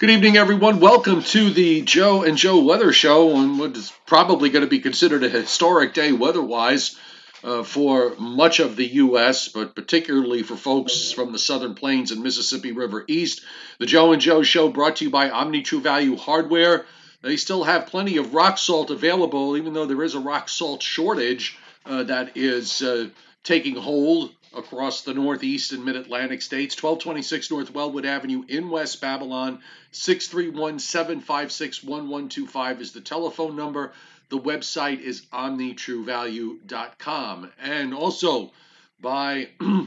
Good evening, everyone. Welcome to the Joe and Joe Weather Show on what is probably going to be considered a historic day weather-wise uh, for much of the U.S., but particularly for folks from the Southern Plains and Mississippi River East. The Joe and Joe Show brought to you by Omni True Value Hardware. They still have plenty of rock salt available, even though there is a rock salt shortage uh, that is uh, taking hold across the Northeast and Mid Atlantic states. 1226 North Wellwood Avenue in West Babylon. 631 756 1125 is the telephone number. The website is omnitruevalue.com. And also by uh,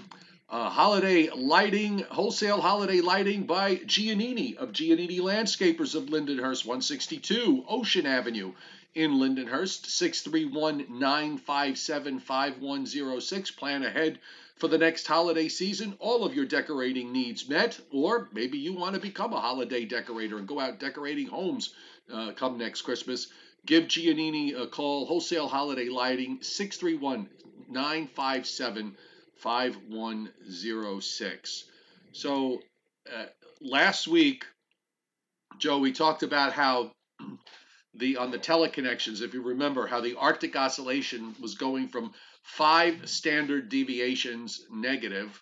holiday lighting, wholesale holiday lighting by Giannini of Giannini Landscapers of Lindenhurst, 162 Ocean Avenue in Lindenhurst, 631 957 5106. Plan ahead for the next holiday season, all of your decorating needs met, or maybe you want to become a holiday decorator and go out decorating homes uh, come next Christmas. Give Giannini a call, wholesale holiday lighting, 631 957 5106. So, uh, last week, Joe, we talked about how the on the teleconnections, if you remember, how the Arctic oscillation was going from five standard deviations negative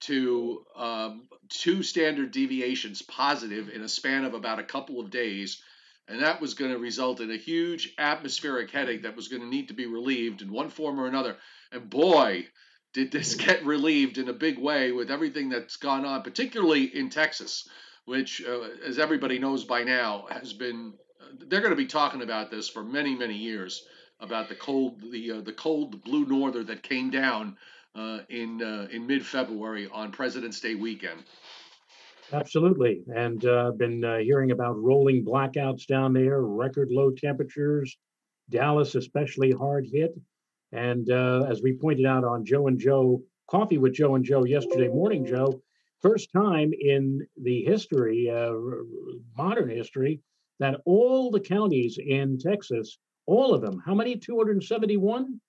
to um, two standard deviations positive in a span of about a couple of days. And that was going to result in a huge atmospheric headache that was going to need to be relieved in one form or another. And boy, did this get relieved in a big way with everything that's gone on, particularly in Texas, which, uh, as everybody knows by now, has been, they're going to be talking about this for many, many years about the cold, the uh, the cold blue norther that came down uh, in uh, in mid February on President's Day weekend. Absolutely, and uh, been uh, hearing about rolling blackouts down there, record low temperatures, Dallas especially hard hit, and uh, as we pointed out on Joe and Joe Coffee with Joe and Joe yesterday morning, Joe, first time in the history, modern history, that all the counties in Texas all of them. How many? 271?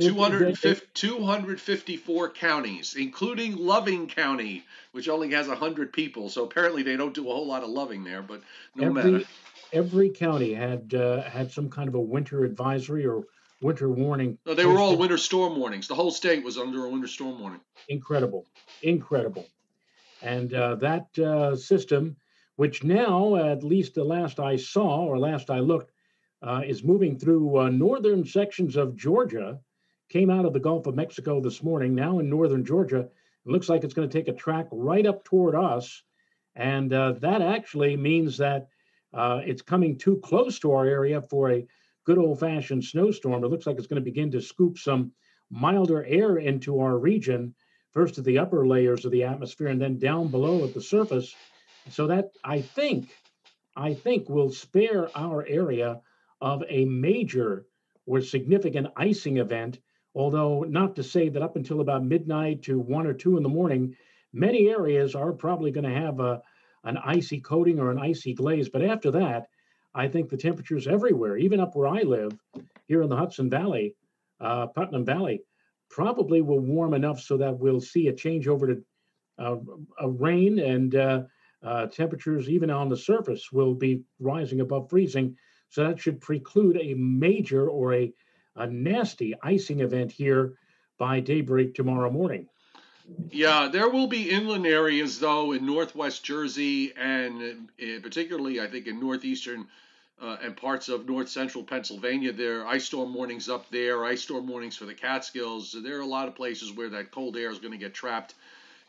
250, 254 counties, including Loving County, which only has 100 people. So apparently they don't do a whole lot of loving there, but no every, matter. Every county had uh, had some kind of a winter advisory or winter warning. No, they were all winter storm warnings. The whole state was under a winter storm warning. Incredible. Incredible. And uh, that uh, system, which now, at least the last I saw or last I looked, uh, is moving through uh, northern sections of Georgia. Came out of the Gulf of Mexico this morning, now in northern Georgia. It looks like it's going to take a track right up toward us. And uh, that actually means that uh, it's coming too close to our area for a good old fashioned snowstorm. It looks like it's going to begin to scoop some milder air into our region, first at the upper layers of the atmosphere and then down below at the surface. So that I think, I think will spare our area of a major or significant icing event, although not to say that up until about midnight to one or two in the morning, many areas are probably going to have a, an icy coating or an icy glaze. But after that, I think the temperatures everywhere, even up where I live here in the Hudson Valley, uh, Putnam Valley, probably will warm enough so that we'll see a change over to uh, a rain and uh, uh temperatures even on the surface will be rising above freezing so that should preclude a major or a, a nasty icing event here by daybreak tomorrow morning. Yeah, there will be inland areas though in northwest Jersey and uh, particularly I think in northeastern uh, and parts of north central Pennsylvania. There are ice storm warnings up there, ice storm warnings for the Catskills. There are a lot of places where that cold air is going to get trapped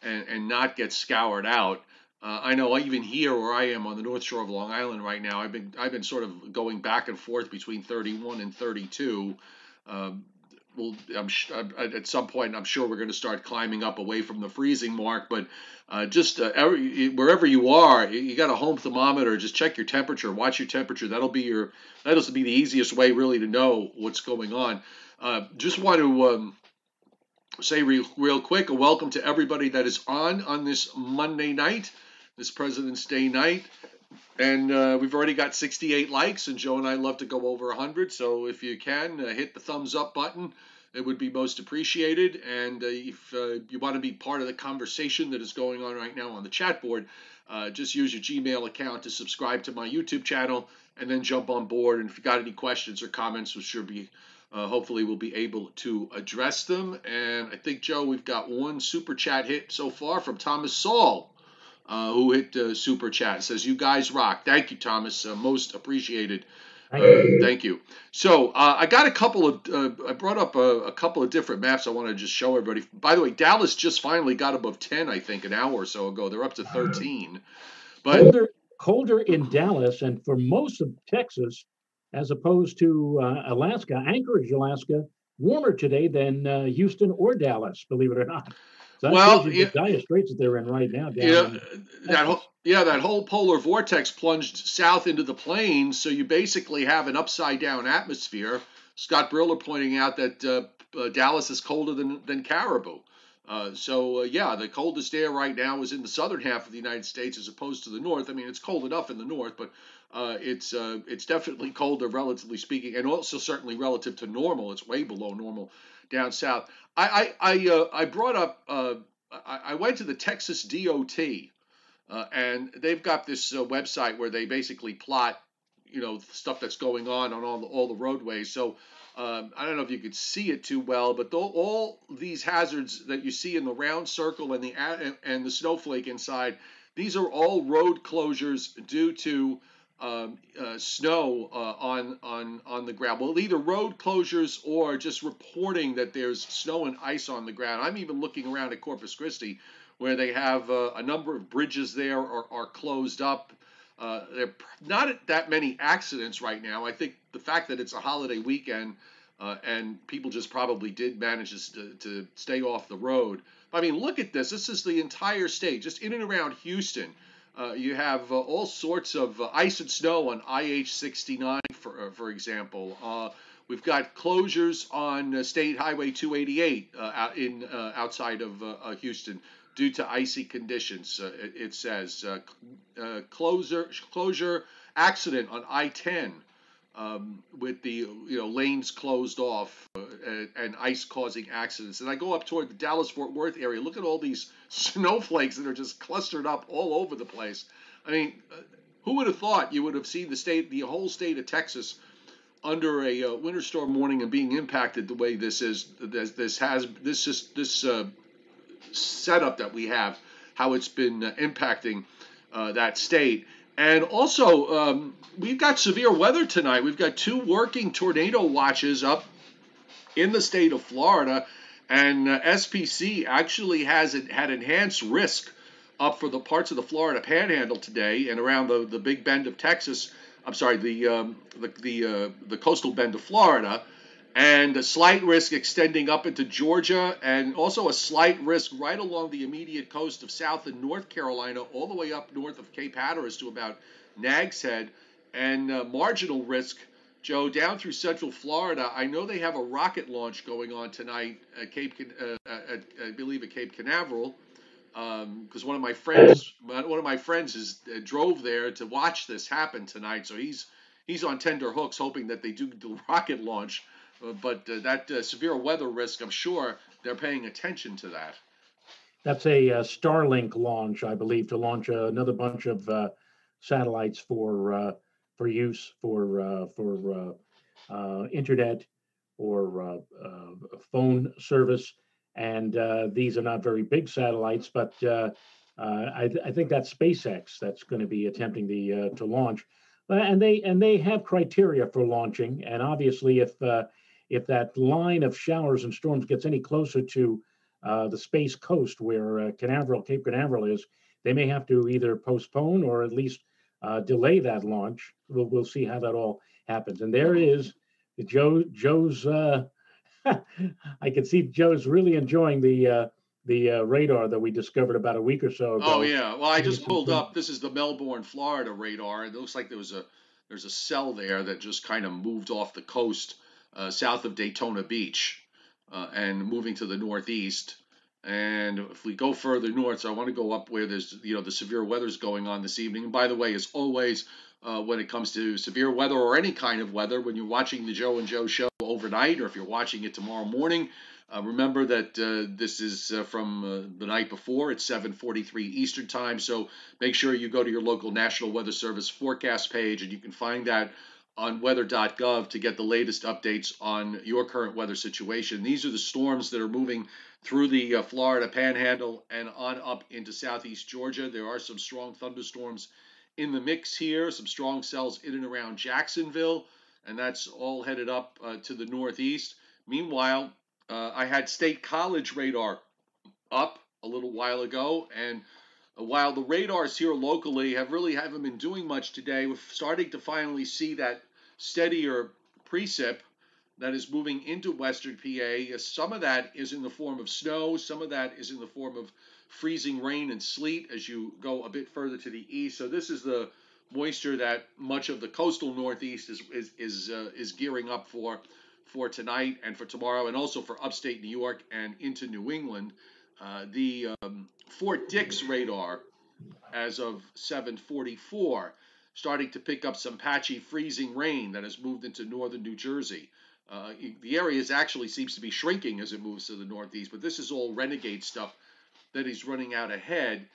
and, and not get scoured out. Uh, I know even here where I am on the North Shore of Long Island right now, I've been I've been sort of going back and forth between 31 and 32. Um, well, I'm at some point I'm sure we're going to start climbing up away from the freezing mark, but uh, just uh, every, wherever you are, you got a home thermometer. Just check your temperature, watch your temperature. That'll be your that'll be the easiest way really to know what's going on. Uh, just want to. Um, say real, real quick a welcome to everybody that is on on this Monday night this President's Day night. And uh, we've already got 68 likes, and Joe and I love to go over 100. So if you can, uh, hit the thumbs up button it would be most appreciated. And uh, if uh, you want to be part of the conversation that is going on right now on the chat board, uh, just use your Gmail account to subscribe to my YouTube channel and then jump on board. And if you got any questions or comments, we should be uh, hopefully we'll be able to address them. And I think Joe, we've got one super chat hit so far from Thomas Saul, uh, who hit uh, super chat. Says you guys rock. Thank you, Thomas. Uh, most appreciated. Thank you. Uh, thank you. So uh, I got a couple of. Uh, I brought up a, a, couple of different maps. I want to just show everybody. By the way, Dallas just finally got above ten. I think an hour or so ago. They're up to thirteen. But colder, colder in Dallas, and for most of Texas, as opposed to uh, Alaska, Anchorage, Alaska, warmer today than uh, Houston or Dallas. Believe it or not. So well, you the dire straits that they're in right now. yeah, that whole, yeah, that whole polar vortex plunged south into the plains, so you basically have an upside down atmosphere. Scott Briller pointing out that uh, uh, Dallas is colder than than Caribou. Uh, so uh, yeah, the coldest air right now is in the southern half of the United States as opposed to the north. I mean, it's cold enough in the north, but uh, it's uh, it's definitely colder, relatively speaking, and also certainly relative to normal. It's way below normal down south. I I I, uh, I brought up. Uh, I, I, went to the Texas DOT, uh, and they've got this uh, website where they basically plot, you know, stuff that's going on on all the, all the roadways. So um, I don't know if you could see it too well, but all these hazards that you see in the round circle and the and the snowflake inside, these are all road closures due to um, uh, snow uh, on on on the ground. Well, either road closures or just reporting that there's snow and ice on the ground. I'm even looking around at Corpus Christi, where they have uh, a number of bridges there are, are closed up. Uh, there are not that many accidents right now. I think the fact that it's a holiday weekend uh, and people just probably did manage to, to stay off the road. I mean, look at this. This is the entire state, just in and around Houston. Uh, you have uh, all sorts of uh, ice and snow on IH-69, for uh, for example. Uh, we've got closures on State Highway 288 out in outside of Houston due to icy conditions. It, it, says closure closure accident on I-10 um, with the you know lanes closed off uh, and, and, ice causing accidents. And I go up toward the Dallas Fort Worth area. Look at all these snowflakes that are just clustered up all over the place. I mean, uh, who would have thought you would have seen the state, the whole state of Texas, under a uh, winter storm warning and being impacted the way this is? This, this has this is this uh, setup that we have, how it's been impacting that state. And also, um, we've got severe weather tonight. We've got two working tornado watches up in the state of Florida, and uh, SPC actually has it, had enhanced risk up for the parts of the Florida Panhandle today and around the, the Big Bend of Texas. I'm sorry, the um, the the, uh, the coastal bend of Florida and a slight risk extending up into Georgia, and also a slight risk right along the immediate coast of South and North Carolina, all the way up north of Cape Hatteras to about Nag's Head, and uh, marginal risk, Joe, down through Central Florida. I know they have a rocket launch going on tonight at Cape, uh, at, I believe at Cape Canaveral, because um, one of my friends, one of my friends, is uh, drove there to watch this happen tonight, so he's he's on tender hooks, hoping that they do the rocket launch. Uh, but uh, that uh, severe weather risk, I'm sure they're paying attention to that. That's a uh, Starlink launch, I believe, to launch another bunch of uh, satellites for uh, for use for for internet or phone service. And these are not very big satellites, but I, th- I, think that's SpaceX that's going to be attempting the to launch. and they and they have criteria for launching, and obviously, if if that line of showers and storms gets any closer to uh, the space coast where uh, Canaveral, Cape Canaveral is, they may have to either postpone or at least uh, delay that launch. We'll, we'll see how that all happens. And there is Joe. Joe's. Uh, I can see Joe's really enjoying the uh, the uh, radar that we discovered about a week or so ago. Oh yeah. Well, I just pulled up. This is the Melbourne, Florida radar. It looks like there was a there's a cell there that just kind of moved off the coast south of Daytona Beach uh, and moving to the northeast. And if we go further north, so I want to go up where there's, you know, the severe weather's going on this evening. And by the way, as always, uh, when it comes to severe weather or any kind of weather, when you're watching the Joe and Joe show, overnight, or if you're watching it tomorrow morning, uh, remember that uh, this is uh, from uh, the night before. It's 7:43 Eastern Time, so make sure you go to your local National Weather Service forecast page, and you can find that on weather.gov to get the latest updates on your current weather situation. These are the storms that are moving through the uh, Florida Panhandle and on up into southeast Georgia. There are some strong thunderstorms in the mix here, some strong cells in and around Jacksonville, and that's all headed up uh, to the northeast. Meanwhile, uh, I had State College radar up a little while ago, and while the radars here locally have really haven't been doing much today, we're starting to finally see that steadier precip that is moving into western PA. Some of that is in the form of snow, some of that is in the form of freezing rain and sleet as you go a bit further to the east. So this is the moisture that much of the coastal northeast is is is, uh, is gearing up for for tonight and for tomorrow, and also for upstate New York and into New England. Uh, the um, Fort Dix radar, as of 7:44, starting to pick up some patchy freezing rain that has moved into northern New Jersey. Uh, the area actually seems to be shrinking as it moves to the northeast, but this is all renegade stuff that he's running out ahead.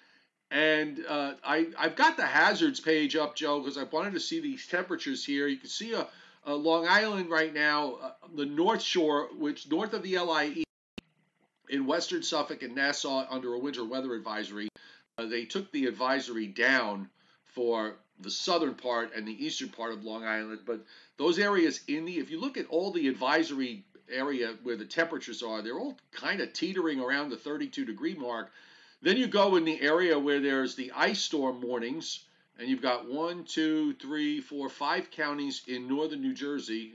And uh, I, I've got the hazards page up, Joe, because I wanted to see these temperatures here. You can see a, a Long Island right now, uh, the North Shore, which north of the LIE, in western Suffolk and Nassau under a winter weather advisory. Uh, they took the advisory down for the southern part and the eastern part of Long Island, but those areas in the if you look at all the advisory area where the temperatures are, they're all kind of teetering around the 32 degree mark. Then you go in the area where there's the ice storm warnings, and you've got one, two, three, four, five counties in northern New Jersey.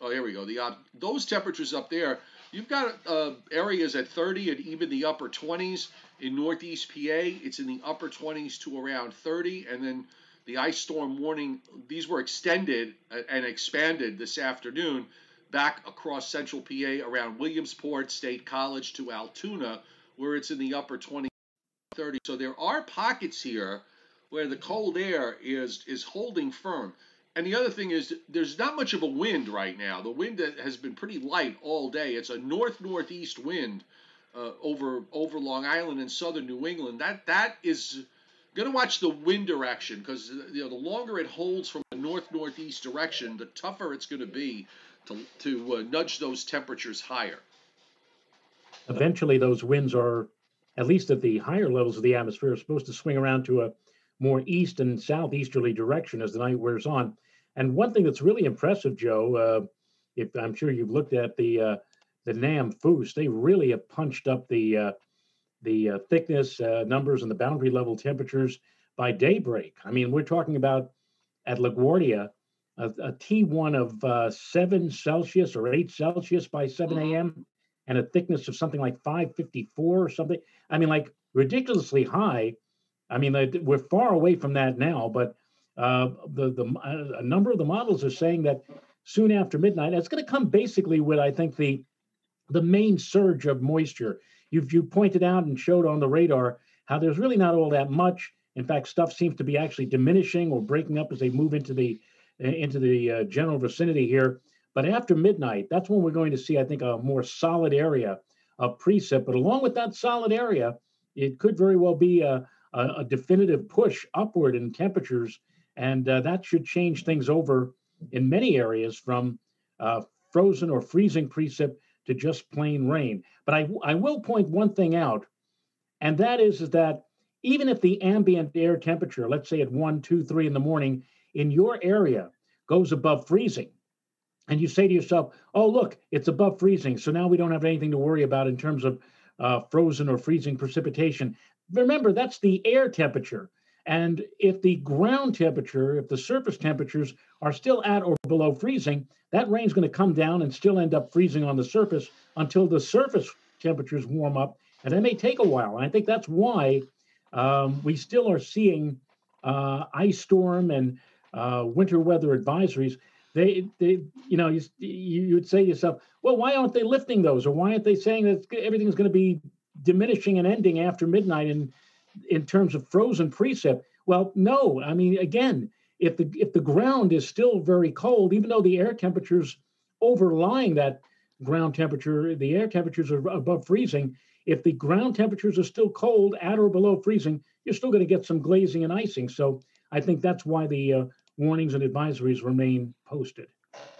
Oh, here we go. The uh, those temperatures up there You've got uh, areas at 30 and even the upper 20s in Northeast PA. It's in the upper 20s to around 30, and then the ice storm warning. These were extended and expanded this afternoon back across central PA around Williamsport State College to Altoona, where it's in the upper 20s, 30. So there are pockets here where the cold air is is holding firm. And the other thing is, there's not much of a wind right now. The wind has been pretty light all day. It's a north northeast wind uh, over over Long Island and southern New England. That that is going to watch the wind direction because you know the longer it holds from the north northeast direction, the tougher it's going to be to to uh, nudge those temperatures higher. Eventually, those winds are, at least at the higher levels of the atmosphere, are supposed to swing around to a more east and southeasterly direction as the night wears on. And one thing that's really impressive, Joe, uh, if I'm sure you've looked at the uh, the NAM FOUS, they really have punched up the uh, the uh, thickness uh, numbers and the boundary level temperatures by daybreak. I mean, we're talking about at LaGuardia a a T1 of uh, seven Celsius or eight Celsius by 7 a.m. Mm-hmm. and a thickness of something like 554 or something. I mean, like ridiculously high I mean, we're far away from that now, but uh, the the uh, a number of the models are saying that soon after midnight, it's going to come basically with I think the the main surge of moisture. You've you pointed out and showed on the radar how there's really not all that much. In fact, stuff seems to be actually diminishing or breaking up as they move into the into the uh, general vicinity here. But after midnight, that's when we're going to see, I think, a more solid area of precip. But along with that solid area, it could very well be a, a, a definitive push upward in temperatures, and uh, that should change things over in many areas from uh, frozen or freezing precip to just plain rain. But I, I will point one thing out, and that is, is that even if the ambient air temperature, let's say at one, two, three in the morning, in your area goes above freezing, and you say to yourself, oh, look, it's above freezing. So now we don't have anything to worry about in terms of uh, frozen or freezing precipitation remember that's the air temperature. And if the ground temperature, if the surface temperatures are still at or below freezing, that rain's going to come down and still end up freezing on the surface until the surface temperatures warm up. And that may take a while. And I think that's why um, we still are seeing uh, ice storm and uh, winter weather advisories. They, they, you know, you, you would say to yourself, well, why aren't they lifting those, or why aren't they saying that everything's going to be diminishing and ending after midnight in in terms of frozen precip. Well, no. I mean, again, if the if the ground is still very cold, even though the air temperatures overlying that ground temperature, the air temperatures are above freezing. If the ground temperatures are still cold, at or below freezing, you're still going to get some glazing and icing. So I think that's why the uh, warnings and advisories remain posted.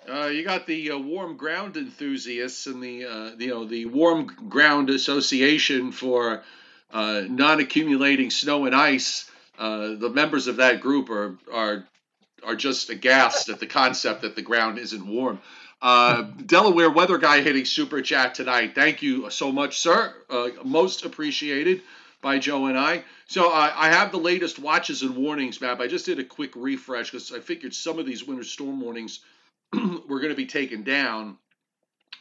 Uh, you got the uh, warm ground enthusiasts and the uh, you know the warm ground association for uh, non-accumulating snow and ice. Uh, the members of that group are are are just aghast at the concept that the ground isn't warm. Uh, Delaware weather guy hitting super chat tonight. Thank you so much, sir. most appreciated by Joe and I. So uh, I have the latest watches and warnings map. I just did a quick refresh because I figured some of these winter storm warnings were going to be taken down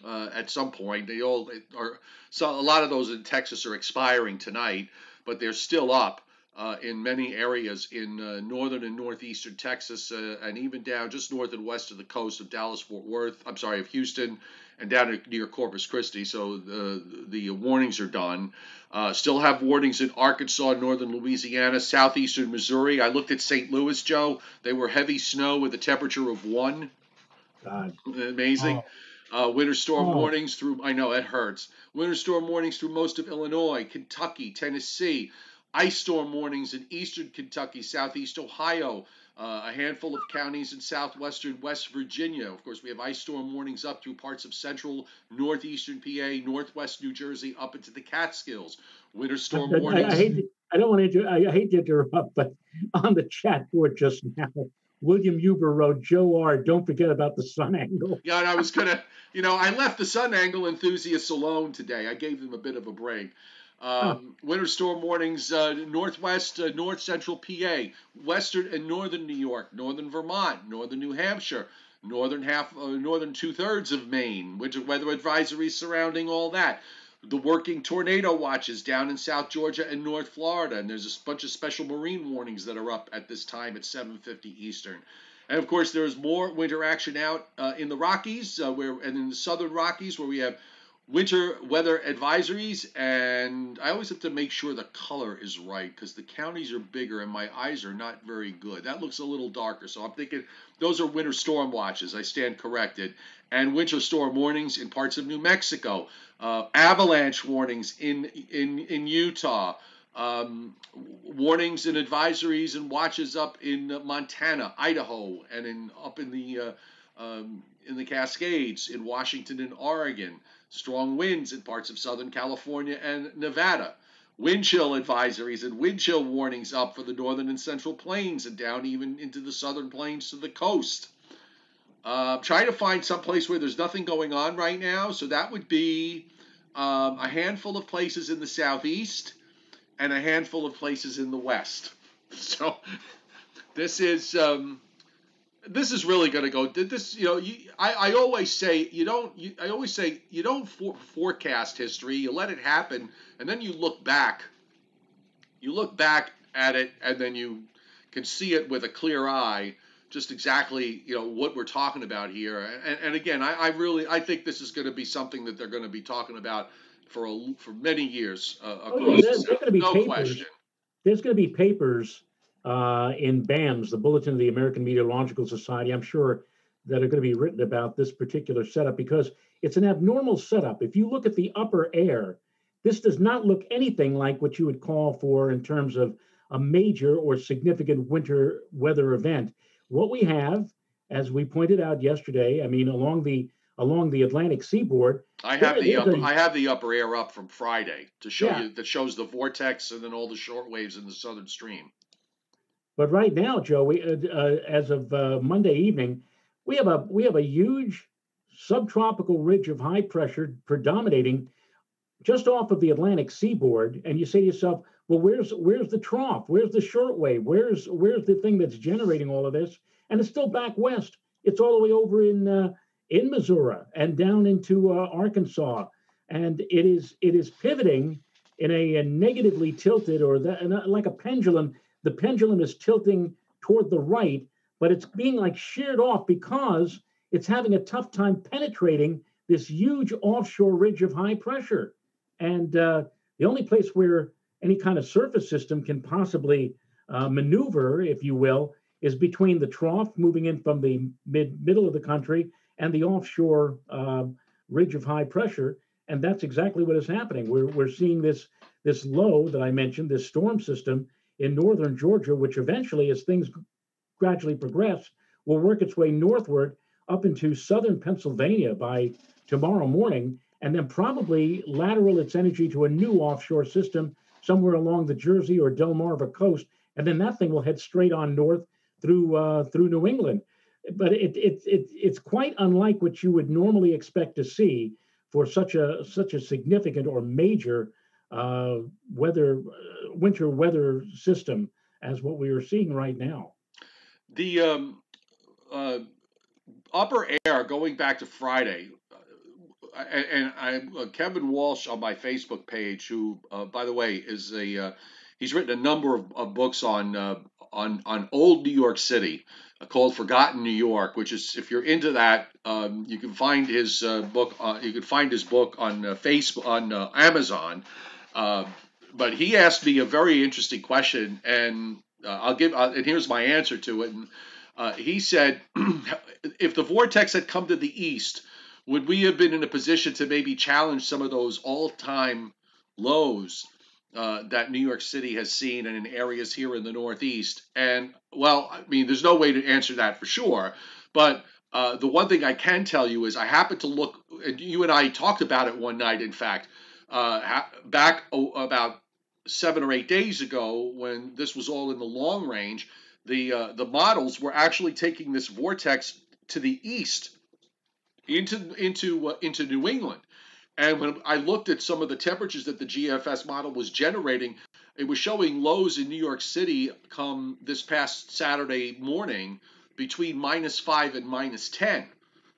uh, at some point. They all are. So a lot of those in Texas are expiring tonight, but they're still up. Uh, in many areas in uh, northern and northeastern Texas, uh, and even down just north and west of the coast of Dallas Fort Worth. I'm sorry, of Houston, and down near Corpus Christi. So the the warnings are done. Uh, still have warnings in Arkansas, northern Louisiana, southeastern Missouri. I looked at St. Louis, Joe. They were heavy snow with a temperature of one. God. Amazing. Oh. Uh, winter storm oh. warnings through, I know it hurts. Winter storm warnings through most of Illinois, Kentucky, Tennessee. Ice storm warnings in eastern Kentucky, southeast Ohio, uh, a handful of counties in southwestern West Virginia. Of course, we have ice storm warnings up through parts of central, northeastern PA, northwest New Jersey, up into the Catskills. Winter storm warnings. I, I, hate to, I don't want to. I, I hate to interrupt, but on the chat board just now, William Huber wrote, Joe R., don't forget about the sun angle. Yeah, and I was going to, you know, I left the sun angle enthusiasts alone today. I gave them a bit of a break. Um, winter storm warnings uh, northwest, uh, north central PA, western and northern New York, northern Vermont, northern New Hampshire, northern half, uh, northern two thirds of Maine. Winter weather advisories surrounding all that. The working tornado watches down in South Georgia and North Florida, and there's a bunch of special marine warnings that are up at this time at 7:50 Eastern. And of course, there's more winter action out uh, in the Rockies, uh, where and in the southern Rockies, where we have winter weather advisories and i always have to make sure the color is right because the counties are bigger and my eyes are not very good. That looks a little darker so i'm thinking those are winter storm watches i stand corrected and winter storm warnings in parts of new mexico uh, avalanche warnings in in in utah um, warnings and advisories and watches up in montana idaho and in up in the uh, um, in the cascades in washington and oregon strong winds in parts of Southern California and Nevada. Wind chill advisories and wind chill warnings up for the northern and central plains and down even into the southern plains to the coast. Uh, trying to find some place where there's nothing going on right now. So that would be um, a handful of places in the southeast and a handful of places in the west. So this is um, this is really going to go. This, you know, you, I, I always say you don't. You, I always say you don't for, forecast history. You let it happen, and then you look back. You look back at it, and then you can see it with a clear eye, just exactly you know what we're talking about here. And, and again, I, I really I think this is going to be something that they're going to be talking about for a, for many years. Uh, oh, yeah, there's, there's going to be no papers. Question. There's going to be papers uh, in BAMS, the Bulletin of the American Meteorological Society, I'm sure that are going to be written about this particular setup because it's an abnormal setup. If you look at the upper air, this does not look anything like what you would call for in terms of a major or significant winter weather event. What we have, as we pointed out yesterday, I mean, along the along the Atlantic seaboard. I have the upper, a, I have the upper air up from Friday to show yeah. you that shows the vortex and then all the short waves in the southern stream. But right now, Joe, we, uh, uh, as of uh, Monday evening, we have a we have a huge subtropical ridge of high pressure predominating just off of the Atlantic seaboard, and you say to yourself, "Well, where's where's the trough? Where's the short shortwave? Where's where's the thing that's generating all of this?" And it's still back west. It's all the way over in uh, in Missouri and down into uh, Arkansas, and it is it is pivoting in a, a negatively tilted or the, like a pendulum the pendulum is tilting toward the right, but it's being like sheared off because it's having a tough time penetrating this huge offshore ridge of high pressure. And uh, the only place where any kind of surface system can possibly uh, maneuver, if you will, is between the trough moving in from the mid middle of the country and the offshore uh, ridge of high pressure. And that's exactly what is happening. We're, we're seeing this, this low that I mentioned, this storm system in northern Georgia, which eventually, as things gradually progress, will work its way northward up into southern Pennsylvania by tomorrow morning, and then probably lateral its energy to a new offshore system somewhere along the Jersey or Delmarva coast, and then that thing will head straight on north through uh, through New England. But it, it, it, it's quite unlike what you would normally expect to see for such a such a significant or major uh, weather uh, winter weather system as what we are seeing right now. The um, uh, upper air going back to Friday, uh, and, and I uh, Kevin Walsh on my Facebook page, who uh, by the way is a he's written a number of, of books on on on old New York City called Forgotten New York, which is if you're into that, um, you can find his uh, book. Uh, you can find his book on uh, Facebook on Amazon. But he asked me a very interesting question, and I'll give. and here's my answer to it. And uh, he said, if the vortex had come to the east, would we have been in a position to maybe challenge some of those all-time lows uh, that New York City has seen and in areas here in the Northeast? And well, I mean, there's no way to answer that for sure. But uh, the one thing I can tell you is I happened to look, and you and I talked about it one night, in fact, uh, back about seven or eight days ago when this was all in the long range the uh, the models were actually taking this vortex to the east into into uh, into New England. And when I looked at some of the temperatures that the GFS model was generating, it was showing lows in New York City come this past Saturday morning between minus five and minus 10.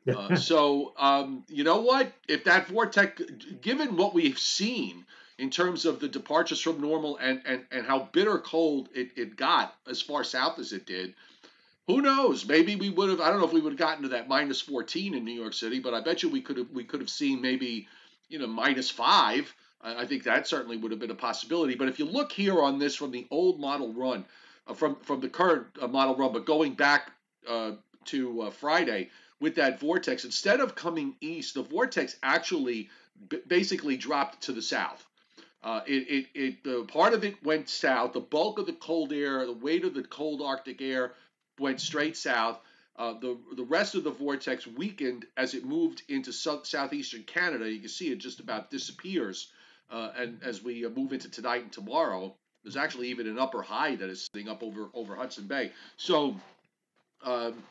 Uh, so, um, you know what? If that vortex, given what we've seen, in terms of the departures from normal and, and, and how bitter cold it, it got as far south as it did. Who knows? Maybe we would have. I don't know if we would have gotten to that minus 14 in New York City, but I bet you we could have. We could have seen maybe, you know, minus five. I think that certainly would have been a possibility. But if you look here on this from the old model run, uh, from from the current uh, model run, but going back uh, to uh, Friday with that vortex, instead of coming east, the vortex actually b- basically dropped to the south. Uh, it, it, it the part of it went south. The bulk of the cold air, the weight of the cold Arctic air, went straight south. Uh, the the rest of the vortex weakened as it moved into southeastern Canada. You can see it just about disappears. Uh, and as we uh, move into tonight and tomorrow, there's actually even an upper high that is sitting up over over Hudson Bay. So um,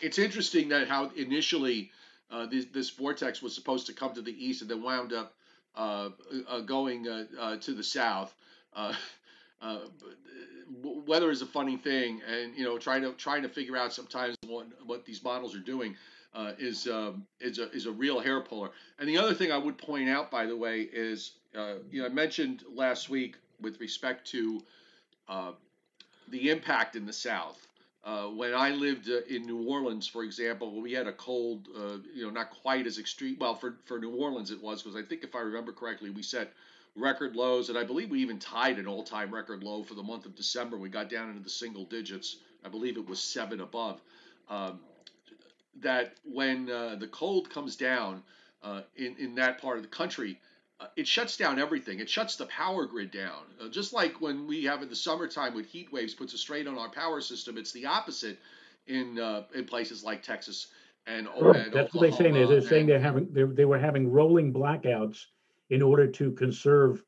it's interesting that how initially uh, this, this vortex was supposed to come to the east and then wound up uh, uh, going uh, to the south. weather is a funny thing, and you know, trying to trying to figure out sometimes what what these models are doing uh, is um, is a is a real hair puller. And the other thing I would point out, by the way, is uh, you know I mentioned last week with respect to uh, the impact in the South. Uh, when I lived uh, in New Orleans, for example, we had a cold, uh, you know, not quite as extreme. Well, for, for New Orleans it was, because I think if I remember correctly, we set record lows, and I believe we even tied an all-time record low for the month of December. We got down into the single digits. I believe it was seven above. Um, that when uh, the cold comes down uh, in in that part of the country, uh, it shuts down everything. It shuts the power grid down. Uh, just like when we have in the summertime with heat waves puts a strain on our power system, it's the opposite in uh, in places like Texas and, and That's what they're saying. They're, they're saying they're having they're, they were having rolling blackouts in order to conserve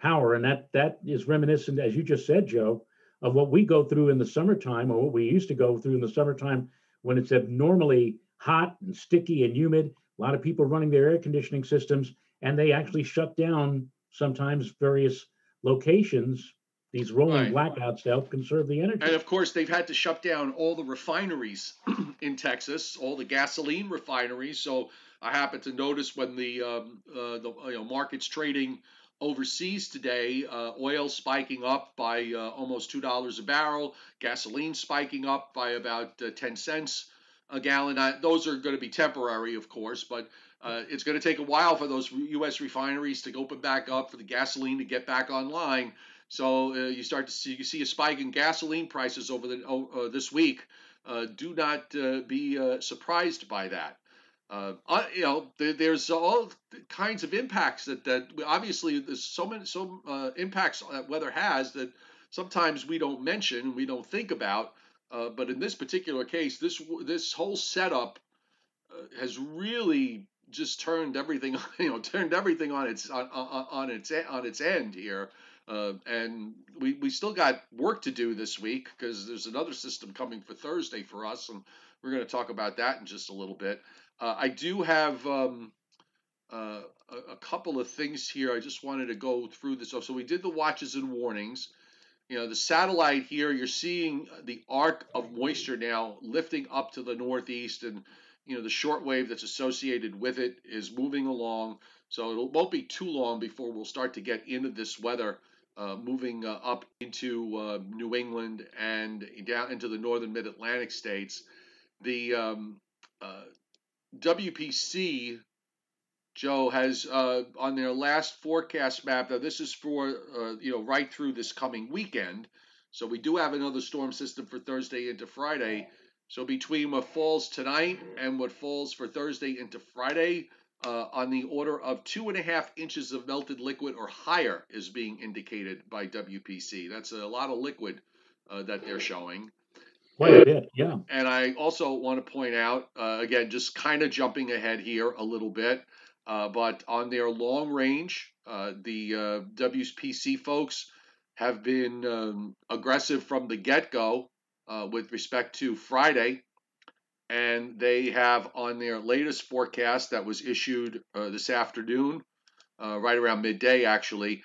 power, and that that is reminiscent, as you just said, Joe, of what we go through in the summertime, or what we used to go through in the summertime when it's abnormally hot and sticky and humid. A lot of people running their air conditioning systems and they actually shut down sometimes various locations these rolling right. blackouts to help conserve the energy. And of course, they've had to shut down all the refineries in Texas, all the gasoline refineries. So I happen to notice when the um, uh, the you know, markets trading overseas today, uh, oil spiking up by uh, almost two dollars a barrel, gasoline spiking up by about uh, ten cents a gallon. those are going to be temporary, of course, but uh, it's going to take a while for those U.S. refineries to open back up, for the gasoline to get back online. So uh, you start to see you see a spike in gasoline prices over the uh, this week. Uh, do not uh, be uh, surprised by that. you know, there, there's all kinds of impacts that that obviously there's so many so impacts that weather has that sometimes we don't mention, we don't think about. But in this particular case, this this whole setup has really just turned everything, you know, turned everything on its on, on, on its on its end here. Uh, and we, we still got work to do this week because there's another system coming for Thursday for us, and we're going to talk about that in just a little bit. Uh, I do have um, uh, a, a, couple of things here. I just wanted to go through this. So we did the watches and warnings. You know, the satellite here, you're seeing the arc of moisture now lifting up to the northeast, and you know the short wave that's associated with it is moving along. So it won't be too long before we'll start to get into this weather. Uh, moving uh, up into uh, New England and down into the northern mid Atlantic states. The um, uh, WPC, Joe, has uh, on their last forecast map. Now, this is for uh, you know right through this coming weekend. So we do have another storm system for Thursday into Friday. So between what falls tonight and what falls for Thursday into Friday, uh, on the order of two and a half inches of melted liquid or higher is being indicated by WPC. That's a lot of liquid uh, that they're showing. Quite a bit, yeah. And I also want to point out, uh, again, just kind of jumping ahead here a little bit, uh, but on their long range, uh, the uh, WPC folks have been um, aggressive from the get go uh, with respect to Friday. And they have on their latest forecast that was issued uh, this afternoon, right around midday actually,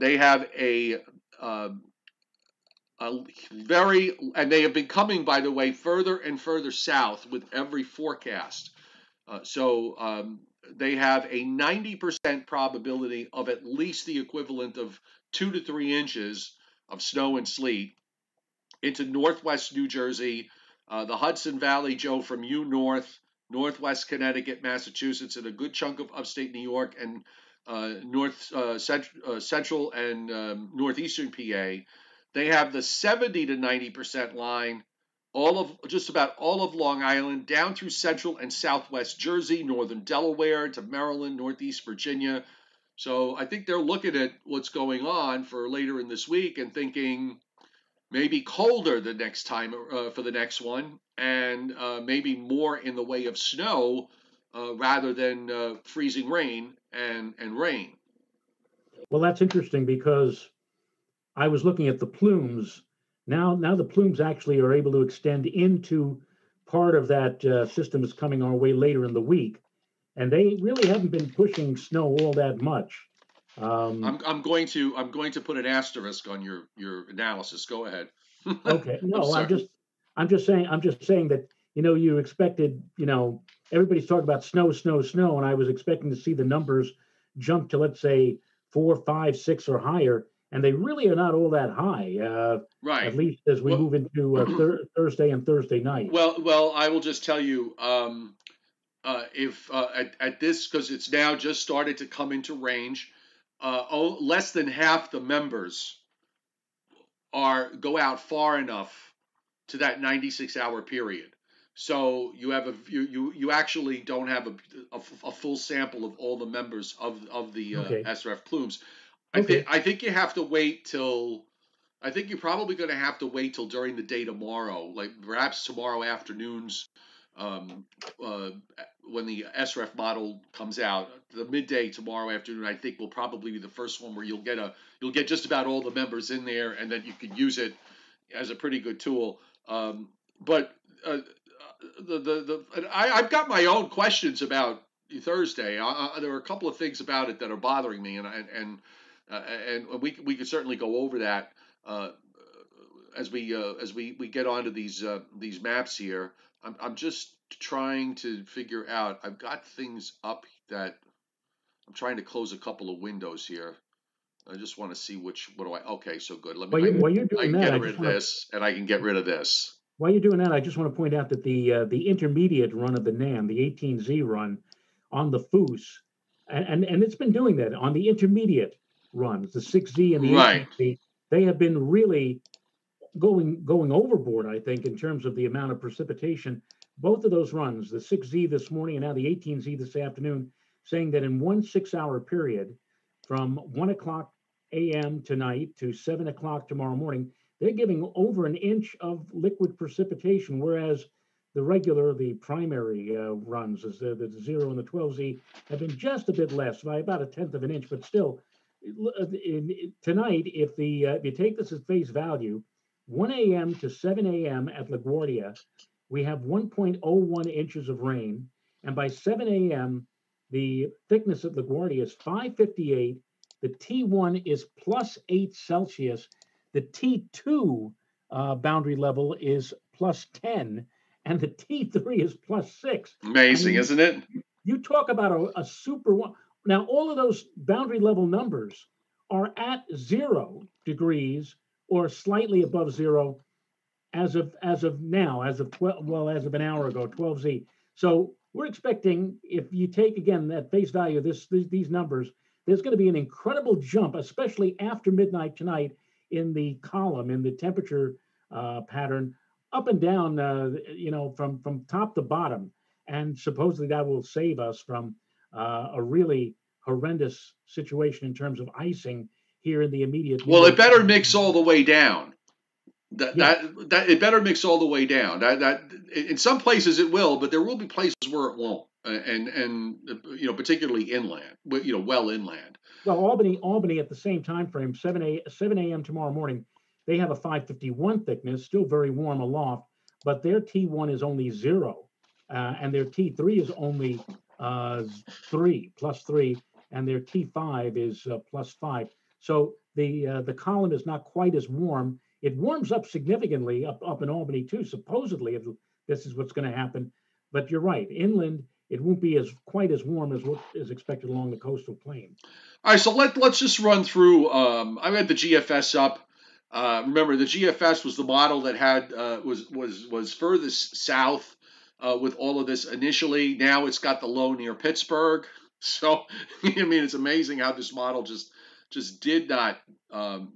they have a um, a very, and they have been coming, by the way, further and further south with every forecast. Uh, so um, they have a 90% probability of at least the equivalent of two to three inches of snow and sleet into northwest New Jersey, uh, the Hudson Valley, Joe, from you north, northwest Connecticut, Massachusetts, and a good chunk of upstate New York and uh, north uh, cent- uh, central and um, northeastern PA. They have the 70 to 90% line, all of just about all of Long Island, down through central and southwest Jersey, northern Delaware to Maryland, northeast Virginia. So I think they're looking at what's going on for later in this week and thinking maybe colder the next time uh, for the next one, and uh, maybe more in the way of snow uh, rather than uh, freezing rain and and rain. Well, that's interesting because I was looking at the plumes. Now, now the plumes actually are able to extend into part of that uh, system is coming our way later in the week, and they really haven't been pushing snow all that much. Um, I'm, I'm going to I'm going to put an asterisk on your your analysis. Go ahead. okay, no, I'm, I'm just I'm just saying I'm just saying that you know you expected you know everybody's talking about snow, snow, snow, and I was expecting to see the numbers jump to let's say four, five, six or higher, and they really are not all that high. Uh, right. At least as we well, move into uh, thir- Thursday and Thursday night. Well, well, I will just tell you, um, uh, if uh, at, at this because it's now just started to come into range, oh, less than half the members are go out far enough to that 96 hour period. So you have a you you, you actually don't have a, a, a full sample of all the members of of the uh, okay. SREF plumes. I think I think you have to wait till I think you're probably going to have to wait till during the day tomorrow, like perhaps tomorrow afternoons, um, uh, when the SREF model comes out. The midday tomorrow afternoon, I think, will probably be the first one where you'll get a you'll get just about all the members in there, and then you can use it as a pretty good tool. Um, but uh, the the, the I, I've got my own questions about Thursday. I, I, there are a couple of things about it that are bothering me, and and, and uh, and we we could certainly go over that uh, as we uh, as we, we get onto these uh, these maps here. I'm I'm just trying to figure out. I've got things up that I'm trying to close a couple of windows here. I just want to see which. What do I? Okay, so good. Let me. While, you, while you're doing I can that, get rid of this, and I can get rid of this. While you're doing that, I just want to point out that the uh, the intermediate run of the NAM, the 18Z run, on the FOUS, and, and and it's been doing that on the intermediate runs, the 6Z and the right. 8Z, they have been really going going overboard, I think, in terms of the amount of precipitation both of those runs, the 6Z this morning and now the 18Z this afternoon, saying that in one six hour period from 1 o'clock a.m. tonight to 7 o'clock tomorrow morning, they're giving over an inch of liquid precipitation, whereas the regular, the primary uh, runs, as the, the zero and the 12Z, have been just a bit less by about a tenth of an inch, but still, in, in, tonight, if the uh, if you take this at face value, 1 a.m. to 7 a.m. at LaGuardia, we have 1.01 inches of rain, and by 7 a.m., the thickness at LaGuardia is 558. The T1 is plus 8 Celsius. The T2 uh, boundary level is plus 10, and the T3 is plus 6. Amazing, I mean, isn't it? You talk about a, a super one. Now, all of those boundary level numbers are at zero degrees or slightly above zero as of as of now, as of 12, well, as of an hour ago, 12Z. So we're expecting, if you take again that face value, this, this these numbers, there's going to be an incredible jump, especially after midnight tonight, in the column in the temperature uh, pattern, up and down, uh, you know, from from top to bottom, and supposedly that will save us from uh, a really horrendous situation in terms of icing here in the immediate. Well, it better mix all the way down. That, yeah. that that it better mix all the way down. That that in some places it will, but there will be places where it won't, and and you know particularly inland, you know well inland. Well, Albany Albany at the same time frame, seven a seven a.m. tomorrow morning, they have a 551 thickness, still very warm aloft, but their T1 is only zero, uh, and their T3 is only uh, three plus three, and their T5 is uh, plus five. So the uh, the column is not quite as warm it warms up significantly up, up in Albany too. Supposedly, if this is what's going to happen. But you're right. Inland, it won't be as quite as warm as what is expected along the coastal plain. All right, so let let's just run through. Um, I had the GFS up. Uh, remember, the GFS was the model that had uh, was was was furthest south uh, with all of this initially. Now it's got the low near Pittsburgh. So I mean, it's amazing how this model just just did not um,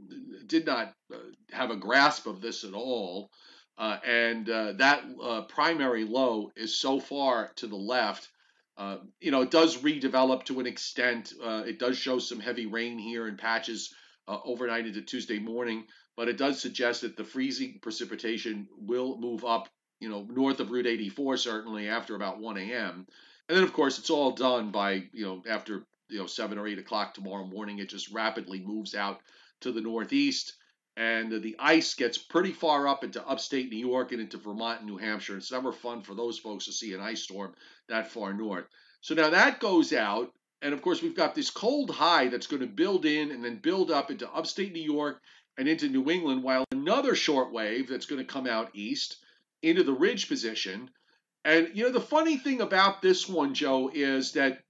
did not uh, have a grasp of this at all. Uh, and uh, that uh, primary low is so far to the left. Uh, you know, it does redevelop to an extent. Uh, it does show some heavy rain here in patches overnight into Tuesday morning, but it does suggest that the freezing precipitation will move up, you know, north of Route 84 certainly after about 1 a.m. And then, of course, it's all done by, you know, after, you know, 7 or 8 o'clock tomorrow morning. It just rapidly moves out to the northeast and the ice gets pretty far up into upstate New York and into Vermont and New Hampshire. It's never fun for those folks to see an ice storm that far north. So now that goes out, and of course we've got this cold high that's going to build in and then build up into upstate New York and into New England, while another short wave that's going to come out east into the ridge position. And you know the funny thing about this one, Joe, is that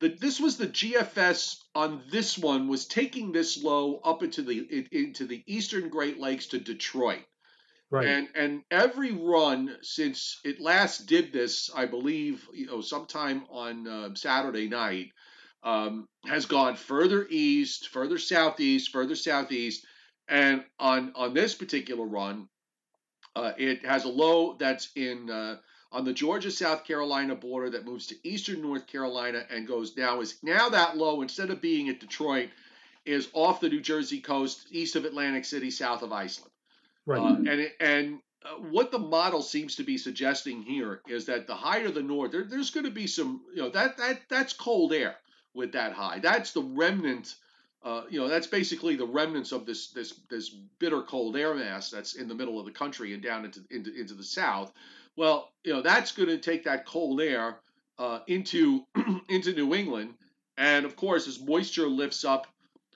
the, this was the GFS on this one was taking this low up into the into the eastern Great Lakes to Detroit. Right. And and every run since it last did this, I believe, you know, sometime on uh, Saturday night, um, has gone further east, further southeast, further southeast, and on on this particular run, uh, it has a low that's in uh, on the Georgia South Carolina border that moves to eastern North Carolina and goes now is now that low instead of being at Detroit is off the New Jersey coast east of Atlantic City south of Iceland. Right. Uh, and it, and uh, what the model seems to be suggesting here is that the higher the north there, there's going to be some you know that that that's cold air with that high. That's the remnant uh, you know, that's basically the remnants of this this this bitter cold air mass that's in the middle of the country and down into into, into the south. Well, you know, that's going to take that cold air uh, into into New England, and of course, as moisture lifts up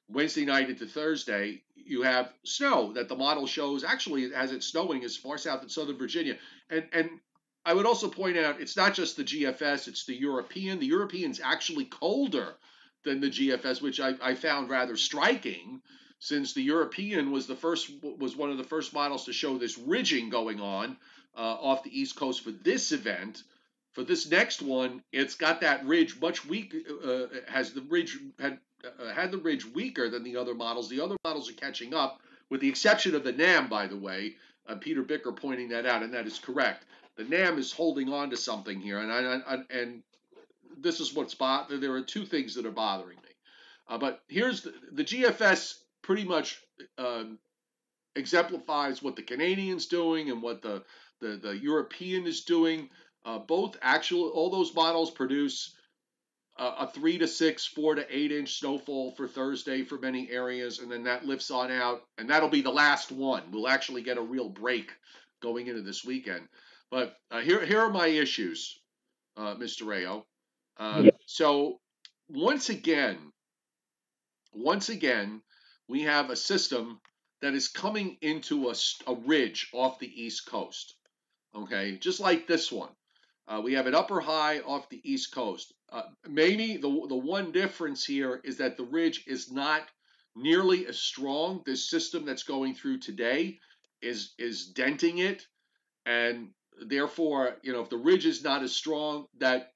Wednesday night into Thursday, you have snow that the model shows. Actually as it's snowing as far south as Southern Virginia, and and I would also point out it's not just the GFS, it's the European. The European's actually colder than the GFS, which I, I found rather striking since the European was the first was one of the first models to show this ridging going on uh, off the East Coast for this event. For this next one, it's got that ridge much weak. Uh, has the ridge had uh, had the ridge weaker than the other models. The other models are catching up, with the exception of the NAM, by the way. Uh, Peter Bicker pointing that out, and that is correct. the NAM is holding on to something here, and I, I and this is what's bothering. There are two things that are bothering me. Uh, but here's the, the GFS pretty much um, exemplifies what the Canadians doing and what the the, the European is doing. Uh, both actual all those models produce uh, a three to six, four to eight inch snowfall for Thursday for many areas, and then that lifts on out, and that'll be the last one. We'll actually get a real break going into this weekend. But uh, here here are my issues, uh, Mr. Rao. Uh, yeah. So once again, once again, we have a system that is coming into a, a ridge off the East Coast. Okay, just like this one. Uh, we have an upper high off the East Coast. Uh, maybe the, the one difference here is that the ridge is not nearly as strong. This system that's going through today is is denting it, and therefore, you know, if the ridge is not as strong, that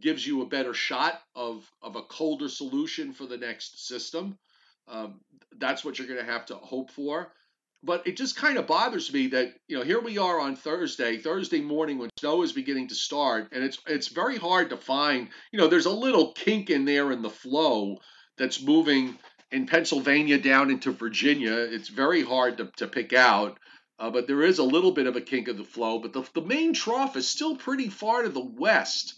gives you a better shot of, of a colder solution for the next system. Um, that's what you're going to have to hope for. But it just kind of bothers me that you know here we are on Thursday, Thursday morning when snow is beginning to start, and it's it's very hard to find. You know, there's a little kink in there in the flow that's moving in Pennsylvania down into Virginia. It's very hard to, to pick out. Uh, but there is a little bit of a kink of the flow. But the, the main trough is still pretty far to the west.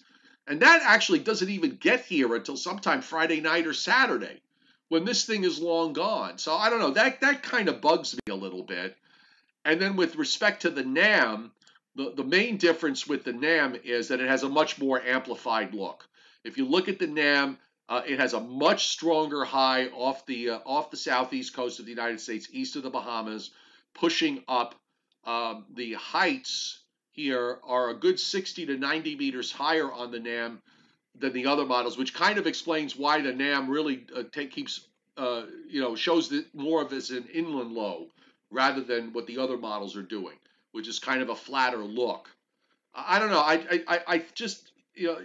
And that actually doesn't even get here until sometime Friday night or Saturday when this thing is long gone. So I don't know. That that kind of bugs me a little bit. And then with respect to the NAM, the, the main difference with the NAM is that it has a much more amplified look. If you look at the NAM, uh, it has a much stronger high off the uh, off the southeast coast of the United States, east of the Bahamas, pushing up. Um, the heights here are a good 60 to 90 meters higher on the NAM than the other models, which kind of explains why the NAM really uh, take, keeps, uh, you know, shows that more of as an inland low rather than what the other models are doing, which is kind of a flatter look. I, I don't know. I, I, I just, you know,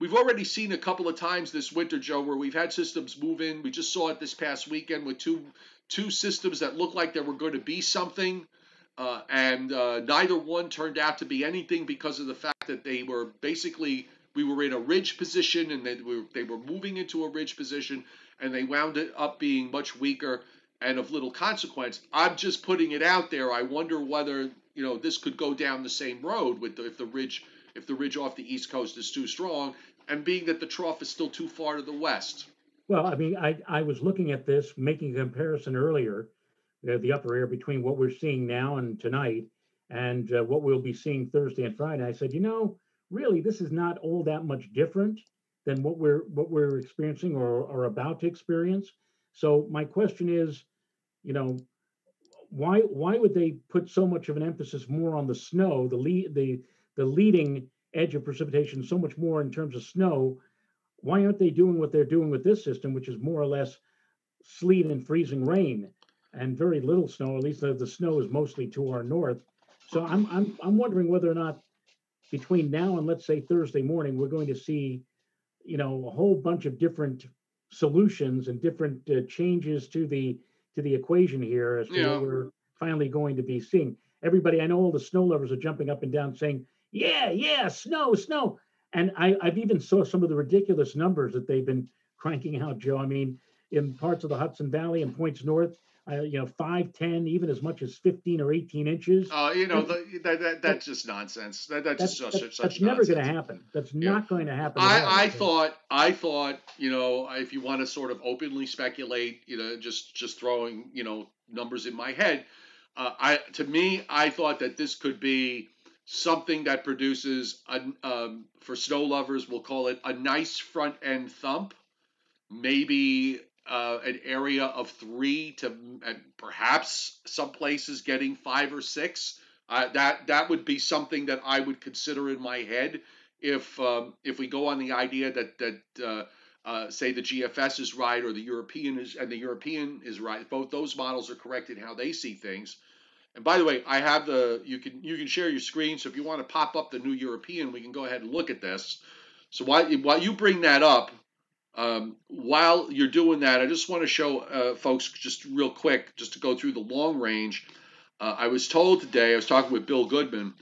we've already seen a couple of times this winter, Joe, where we've had systems move in. We just saw it this past weekend with two two systems that looked like they were going to be something uh, and uh, neither one turned out to be anything because of the fact that they were basically we were in a ridge position and they were they were moving into a ridge position and they wound it up being much weaker and of little consequence. I'm just putting it out there. I wonder whether you know this could go down the same road with the, if the ridge if the ridge off the east coast is too strong and being that the trough is still too far to the west. Well, I mean, I, I was looking at this, making a comparison earlier the upper air between what we're seeing now and tonight and uh, what we'll be seeing Thursday and Friday. I said, you know, really, this is not all that much different than what we're what we're experiencing or are about to experience. So my question is, you know, why why would they put so much of an emphasis more on the snow, the lead the the leading edge of precipitation, so much more in terms of snow? Why aren't they doing what they're doing with this system, which is more or less sleet and freezing rain? and very little snow. At least the, the snow is mostly to our north. So I'm I'm I'm wondering whether or not between now and let's say Thursday morning we're going to see, you know, a whole bunch of different solutions and different uh, changes to the to the equation here as to yeah. what we're finally going to be seeing. Everybody, I know all the snow lovers are jumping up and down saying, "Yeah, yeah, snow, snow." And I, I've even saw some of the ridiculous numbers that they've been cranking out, Joe. I mean, in parts of the Hudson Valley and points north, uh, you know, five, ten, even as much as 15 or 18 inches. Oh, uh, you know, the, that, that, that's just nonsense. That, that's, that's, just that's, that's never going to happen. That's yeah. not going to happen. I, I thought, I thought, you know, if you want to sort of openly speculate, you know, just, just throwing, you know, numbers in my head, uh, I, to me, I thought that this could be something that produces, a, um, for snow lovers, we'll call it a nice front end thump maybe uh, an area of three to perhaps some places getting five or six. Uh, that that would be something that I would consider in my head if um, if we go on the idea that that uh, uh say the GFS is right or the European is and the European is right. Both those models are correct in how they see things. And by the way, I have the you can you can share your screen. So if you want to pop up the new European, we can go ahead and look at this. So while while you bring that up, um, while you're doing that, I just want to show uh, folks just real quick, just to go through the long range. Uh, I was told today, I was talking with Bill Goodman,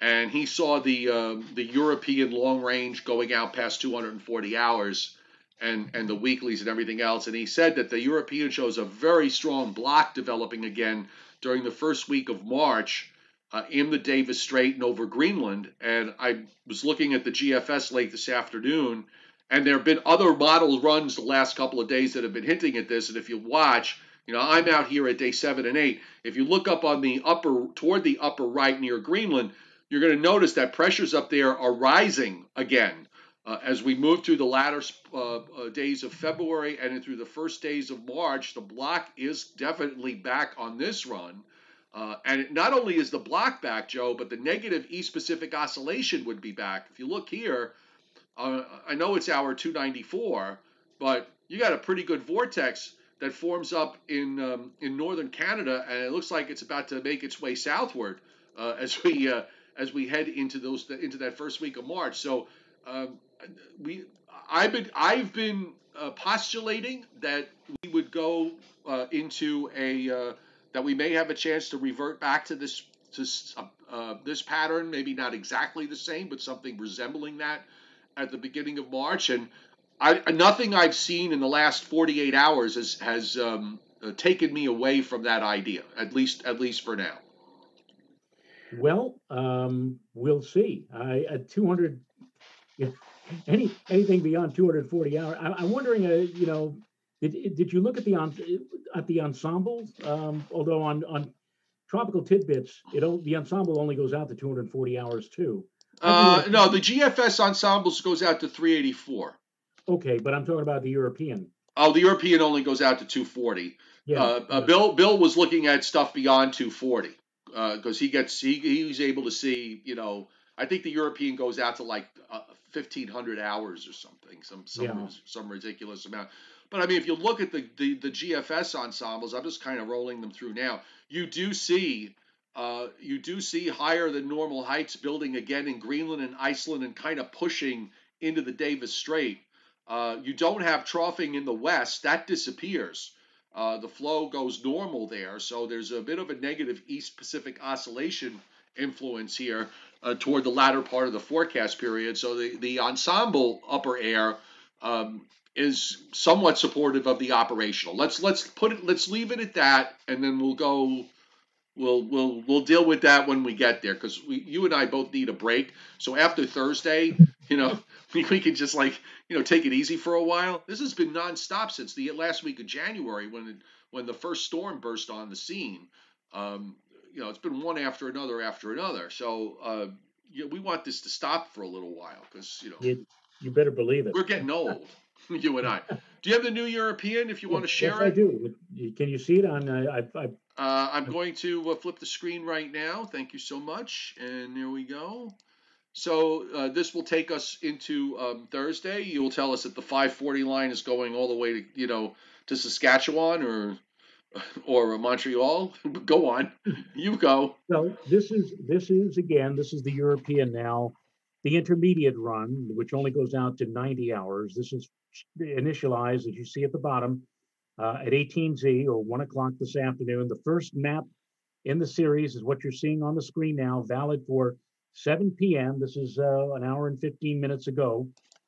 and he saw the uh, the European long range going out past 240 hours, and and the weeklies and everything else. And he said that the European shows a very strong block developing again during the first week of March. Uh, in the Davis Strait and over Greenland. And I was looking at the GFS late this afternown, and there have been other model runs the last couple of days that have been hinting at this. And if you watch, you know, I'm out here at day seven and eight. If you look up on the upper, toward the upper right near Greenland, you're going to notice that pressures up there are rising again. Uh, as we move through the latter uh, uh, days of February and through the first days of March, the block is definitely back on this run. Uh, and not only is the block back, Joe, but the negative East Pacific oscillation would be back. If you look here, uh, I know it's hour 294, but you got a pretty good vortex that forms up in um, in northern Canada, and it looks like it's about to make its way southward uh, as we uh, as we head into those into that first week of March. So um, we I've been I've been uh, postulating that we would go uh, into a uh, that we may have a chance to revert back to this to uh, this pattern, maybe not exactly the same, but something resembling that at the beginning of March. And I, nothing I've seen in the last 48 hours has has um, uh, taken me away from that idea, at least at least for now. Well, um, we'll see. I at 200, any anything beyond 240 hours. I, am wondering, uh, you know, did did you look at the at the ensemble? Um, although on on tropical tidbits, it the ensemble only goes out to 240 hours too. Uh, no, the GFS ensembles goes out to 384. Okay, but I'm talking about the European. Oh, the European only goes out to 240. Yeah, uh, uh, Bill Bill was looking at stuff beyond 240 because uh, he gets he he's able to see you know I think the European goes out to like 1500 uh, hours or something some some yeah. some ridiculous amount. But I mean, if you look at the, the the GFS ensembles, I'm just kind of rolling them through now. You do see uh, you do see higher than normal heights building again in Greenland and Iceland and kind of pushing into the Davis Strait. Uh, you don't have troughing in the west, that disappears. Uh, the flow goes normal there, so there's a bit of a negative East Pacific oscillation influence here uh, toward the latter part of the forecast period. So the, the ensemble upper air um, is somewhat supportive of the operational. Let's let's put it let's leave it at that, and then we'll go we'll we'll we'll deal with that when we get there because you and I both need a break. So after Thursday, you know, we, we can just like you know take it easy for a while. This has been nonstop since the last week of January when it, when the first storm burst on the scene. Um, you know, it's been one after another after another. So uh, you know, we want this to stop for a little while because you know you, you better believe it. We're getting old, you and I. Do you have the new European? If you want to share yes, it, I do. Can you see it on? Uh, I, I uh, I'm going to uh, flip the screen right now. Thank you so much. And there we go. So uh, this will take us into um, Thursday. You will tell us that the 540 line is going all the way to you know to Saskatchewan or or Montreal. go on, you go. So this is this is again this is the European now, the intermediate run, which only goes out to 90 hours. This is initialized as you see at the bottom uh, at 18Z or 1 o'clock this afternoon. The first map in the series is what you're seeing on the screen now, valid for 7 p.m. This is uh, an hour and 15 minutes ago.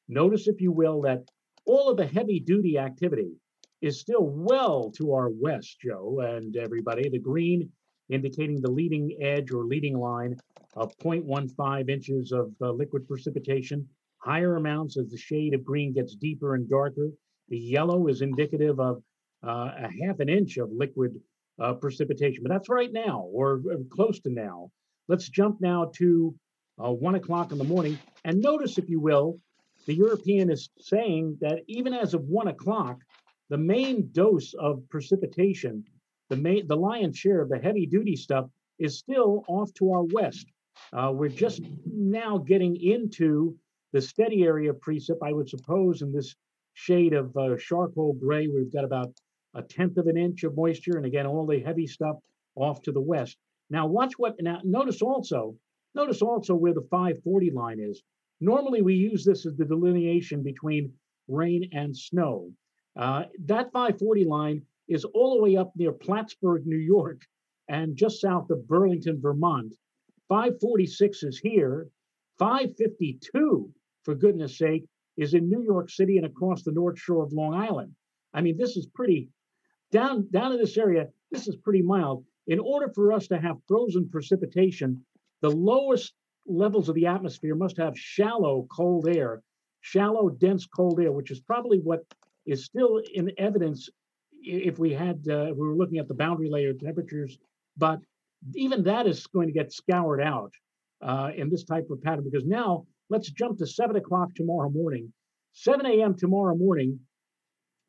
Notice, if you will, that all of the heavy duty activity is still well to our west, Joe and everybody. The green indicating the leading edge or leading line of 0.15 inches of uh, liquid precipitation. Higher amounts as the shade of green gets deeper and darker. The yellow is indicative of uh, a half an inch of liquid uh, precipitation. But that's right now, or uh, close to now. Let's jump now to uh, one o'clock in the morning. And notice, if you will, the European is saying that even as of one o'clock, the main dose of precipitation, the main, the lion's share of the heavy duty stuff, is still off to our west. Uh, we're just now getting into the steady area of precip, I would suppose, in this shade of uh, charcoal gray. We've got about a tenth of an inch of moisture, and again, all the heavy stuff off to the west. Now, watch what, now notice also, notice also where the 540 line is. Normally, we use this as the delineation between rain and snow. Uh, that 540 line is all the way up near Plattsburgh, New York, and just south of Burlington, Vermont. 546 is here. 552, for goodness sake, is in New York City and across the North Shore of Long Island. I mean, this is pretty down down in this area. This is pretty mild. In order for us to have frozen precipitation, the lowest levels of the atmosphere must have shallow cold air, shallow dense cold air, which is probably what is still in evidence if we had uh, if we were looking at the boundary layer temperatures. But even that is going to get scoured out uh, in this type of pattern because now let's jump to seven o'clock tomorrow morning. 7 a.m. tomorrow morning,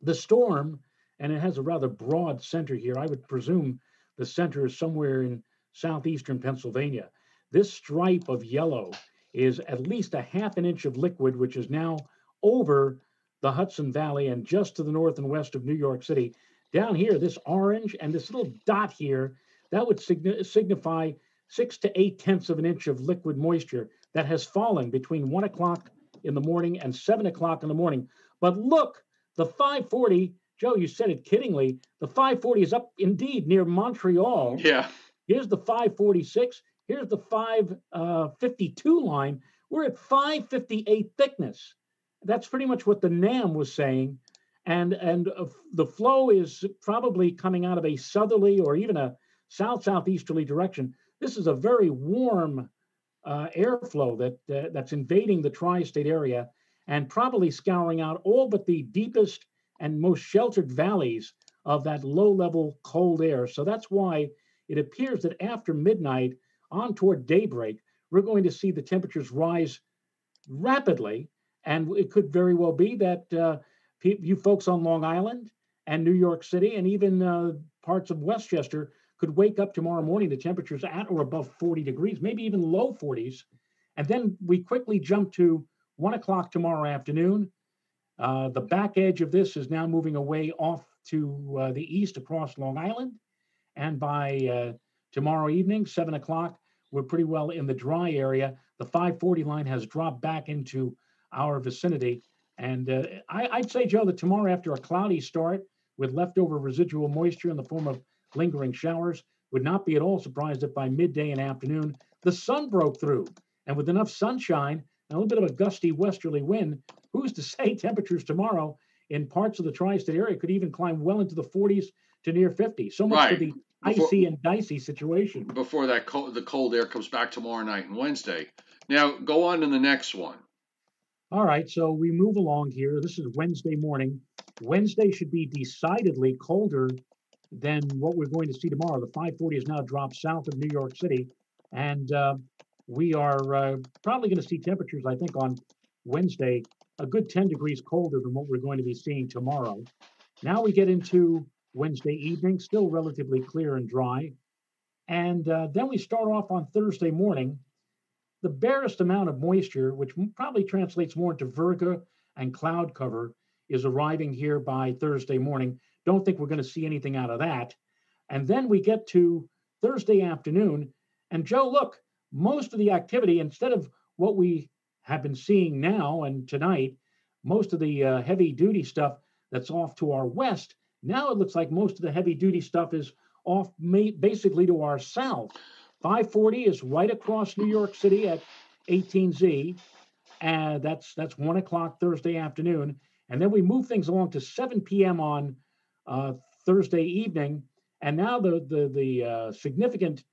the storm, and it has a rather broad center here. I would presume the center is somewhere in southeastern Pennsylvania. This stripe of yellow is at least a half an inch of liquid, which is now over the Hudson Valley and just to the north and west of New York City. Down here, this orange and this little dot here, that would signi- signify six to eight tenths of an inch of liquid moisture that has fallen between one o'clock in the morning and seven o'clock in the morning. But look, the 540, Joe, you said it kiddingly, the 540 is up indeed near Montreal. Yeah. Here's the 546. Here's the 552 uh, line. We're at 558 thickness. That's pretty much what the NAM was saying. And, and uh, the flow is probably coming out of a southerly or even a south southeasterly direction. This is a very warm uh, airflow that uh, that's invading the tri-state area and probably scouring out all but the deepest and most sheltered valleys of that low-level cold air. So that's why it appears that after midnight on toward daybreak, we're going to see the temperatures rise rapidly, and it could very well be that uh, you folks on Long Island and New York City and even uh, parts of Westchester could wake up tomorrow morning the temperatures at or above 40 degrees, maybe even low 40s. And then we quickly jump to one o'clock tomorrow afternoon. Uh, the back edge of this is now moving away off to uh, the east across Long Island. And by uh, tomorrow evening, seven o'clock, we're pretty well in the dry area. The 540 line has dropped back into our vicinity. And uh, I, I'd say, Joe, that tomorrow, after a cloudy start with leftover residual moisture in the form of lingering showers. Would not be at all surprised if by midday and afternoon the sun broke through. And with enough sunshine a little bit of a gusty westerly wind, who's to say temperatures tomorrow in parts of the tri-state area could even climb well into the 40s to near 50. So much right. for the before, icy and dicey situation. Before that, cold, the cold air comes back tomorrow night and Wednesday. Now go on to the next one. All right, so we move along here. This is Wednesday morning. Wednesday should be decidedly colder than what we're going to see tomorrow. The 540 has now dropped south of New York City, and uh, we are uh, probably going to see temperatures, I think, on Wednesday a good 10 degrees colder than what we're going to be seeing tomorrow. Now we get into Wednesday evening, still relatively clear and dry. And uh, then we start off on Thursday morning. The barest amount of moisture, which probably translates more into virga and cloud cover, is arriving here by Thursday morning. Don't think we're going to see anything out of that. And then we get to Thursday afternoon. And Joe, look, most of the activity, instead of what we have been seeing now and tonight, most of the uh, heavy duty stuff that's off to our west, now it looks like most of the heavy duty stuff is off basically to our south. 540 is right across New York City at 18Z. And that's that's one o'clock Thursday afternoon. And then we move things along to 7 p.m. on uh, Thursday evening, and now the the the uh, significant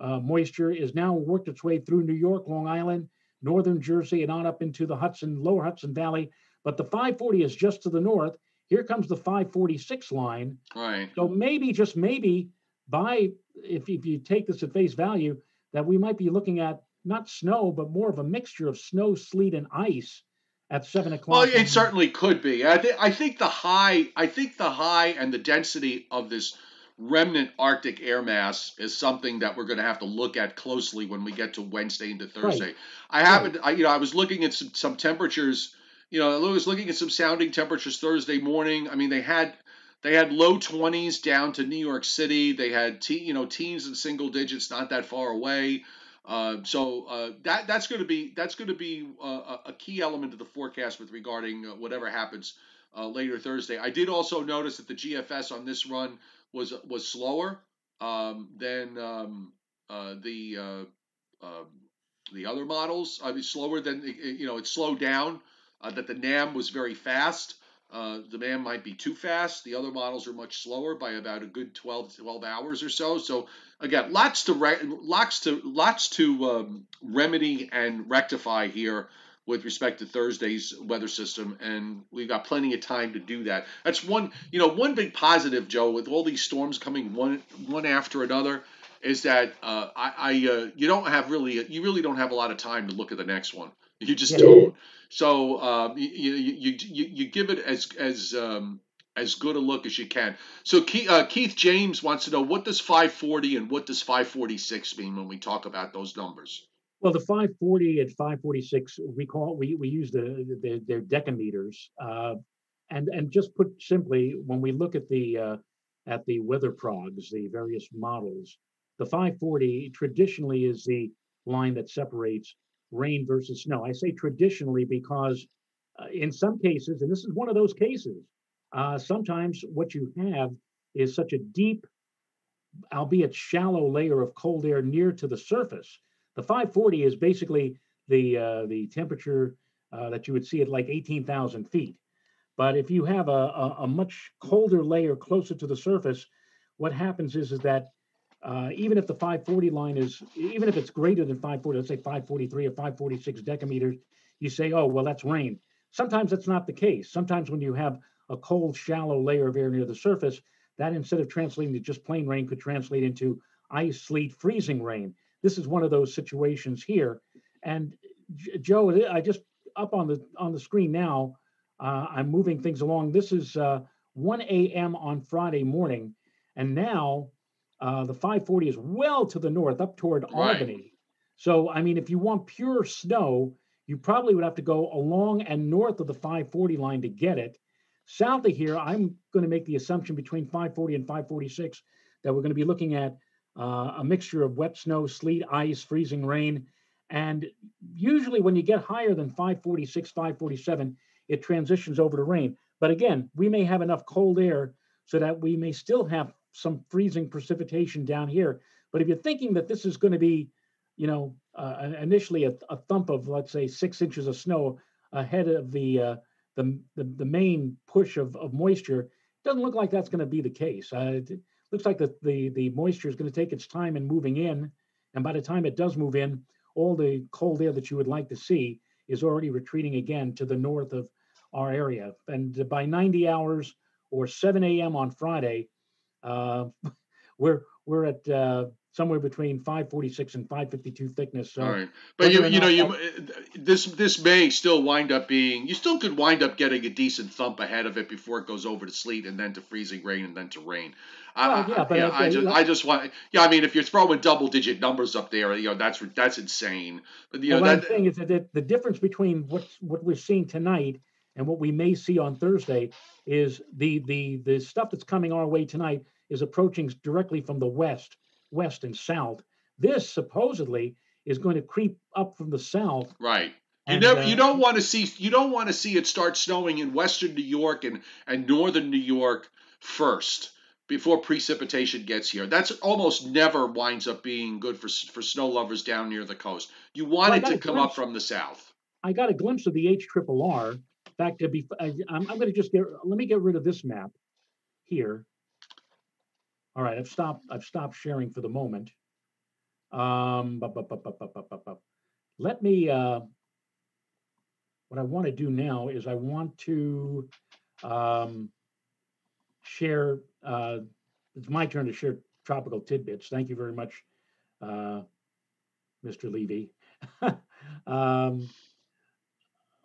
uh, moisture is now worked its way through New York, Long Island, northern Jersey, and on up into the Hudson, lower Hudson Valley. But the 540 is just to the north. Here comes the 546 line. Right. So maybe, just maybe, by if if you take this at face value, that we might be looking at not snow, but more of a mixture of snow, sleet, and ice at seven o'clock. Well, it certainly could be. I, th- I think the high, I think the high and the density of this remnant Arctic air mass is something that we're going to have to look at closely when we get to Wednesday into Thursday. Right. I haven't, right. I, you know, I was looking at some, some temperatures. You know, I was looking at some sounding temperatures Thursday morning. I mean, they had they had low 20s down to New York City. They had te- you know teens and single digits not that far away. Uh, so uh, that that's going to be that's going to be uh, a key element of the forecast with regarding uh, whatever happens uh, later Thursday. I did also notice that the GFS on this run was was slower um, than um, the um, the other models. I mean, slower than you know, it's slowed down. Uh, that the NAM was very fast. Uh, the NAM might be too fast. The other models are much slower by about a good 12, 12 hours or so. So again, lots to re- lots to lots to um, remedy and rectify here with respect to Thursday's weather system, and we've got plenty of time to do that. That's one, you know, one big positive, Joe, with all these storms coming one one after another, is that uh, I, I uh, you don't have really you really don't have a lot of time to look at the next one. You just don't. So um, you, you, you you give it as as um, as good a look as you can. So Keith, uh, Keith James wants to know what does 540 and what does 546 mean when we talk about those numbers. Well, the 540 and 546, we call we we use the, the their decameters, uh, and and just put simply, when we look at the uh, at the weather progs, the various models, the 540 traditionally is the line that separates rain versus snow. I say traditionally because uh, in some cases, and this is one of those cases, uh, sometimes what you have is such a deep, albeit shallow layer of cold air near to the surface the 540 is basically the uh, the temperature uh, that you would see at like 18,000 feet. But if you have a, a, a, much colder layer closer to the surface, what happens is, is that uh, even if the 540 line is, even if it's greater than 540, let's say 543 or 546 decameters, you say, oh, well, that's rain. Sometimes that's not the case. Sometimes when you have a cold, shallow layer of air near the surface, that instead of translating to just plain rain could translate into ice, sleet, freezing rain this is one of those situations here. And Joe, I just up on the on the screen now. Uh, I'm moving things along. This is uh, 1 a.m. on Friday morning, and now uh, the 540 is well to the north, up toward right. Albany. So, I mean, if you want pure snow, you probably would have to go along and north of the 540 line to get it. South of here, I'm going to make the assumption between 540 and 546 that we're going to be looking at uh, a mixture of wet snow, sleet, ice, freezing rain. And usually when you get higher than 546, 547, it transitions over to rain. But again, we may have enough cold air so that we may still have some freezing precipitation down here. But if you're thinking that this is going to be, you know, uh, initially a, a, thump of let's say six inches of snow ahead of the uh, the, the, the main push of, of moisture, doesn't look like that's going to be the case. Uh, looks like the, the, the moisture is going to take its time in moving in. And by the time it does move in, all the cold air that you would like to see is already retreating again to the north of our area. And by 90 hours or 7 a.m. on Friday, uh, we're we're at uh, somewhere between 546 and 552 thickness. So All right, but you, you know you uh, this this may still wind up being you still could wind up getting a decent thump ahead of it before it goes over to sleet and then to freezing rain and then to rain. Well, yeah, but yeah, I, I, just I just want yeah I mean if you're throwing double digit numbers up there you know that's that's insane. But, you well, know, what I'm saying is that the difference between what what we're seeing tonight and what we may see on Thursday is the the the stuff that's coming our way tonight is approaching directly from the west west and south. This supposedly is going to creep up from the south. Right. You and, never, uh, you don't want to see you don't want to see it start snowing in western New York and, and northern New York first before precipitation gets here. That's almost never winds up being good for for snow lovers down near the coast. You want well, it to come glimpse, up from the south. I got a glimpse of the H triple R. Fact, to be, I'm, I'm going to just get let me get rid of this map here. All right, I've stopped. I've stopped sharing for the moment. Um, let me. Uh, what I want to do now is I want to um, share. Uh, it's my turn to share tropical tidbits. Thank you very much, uh, Mr. Levy. um,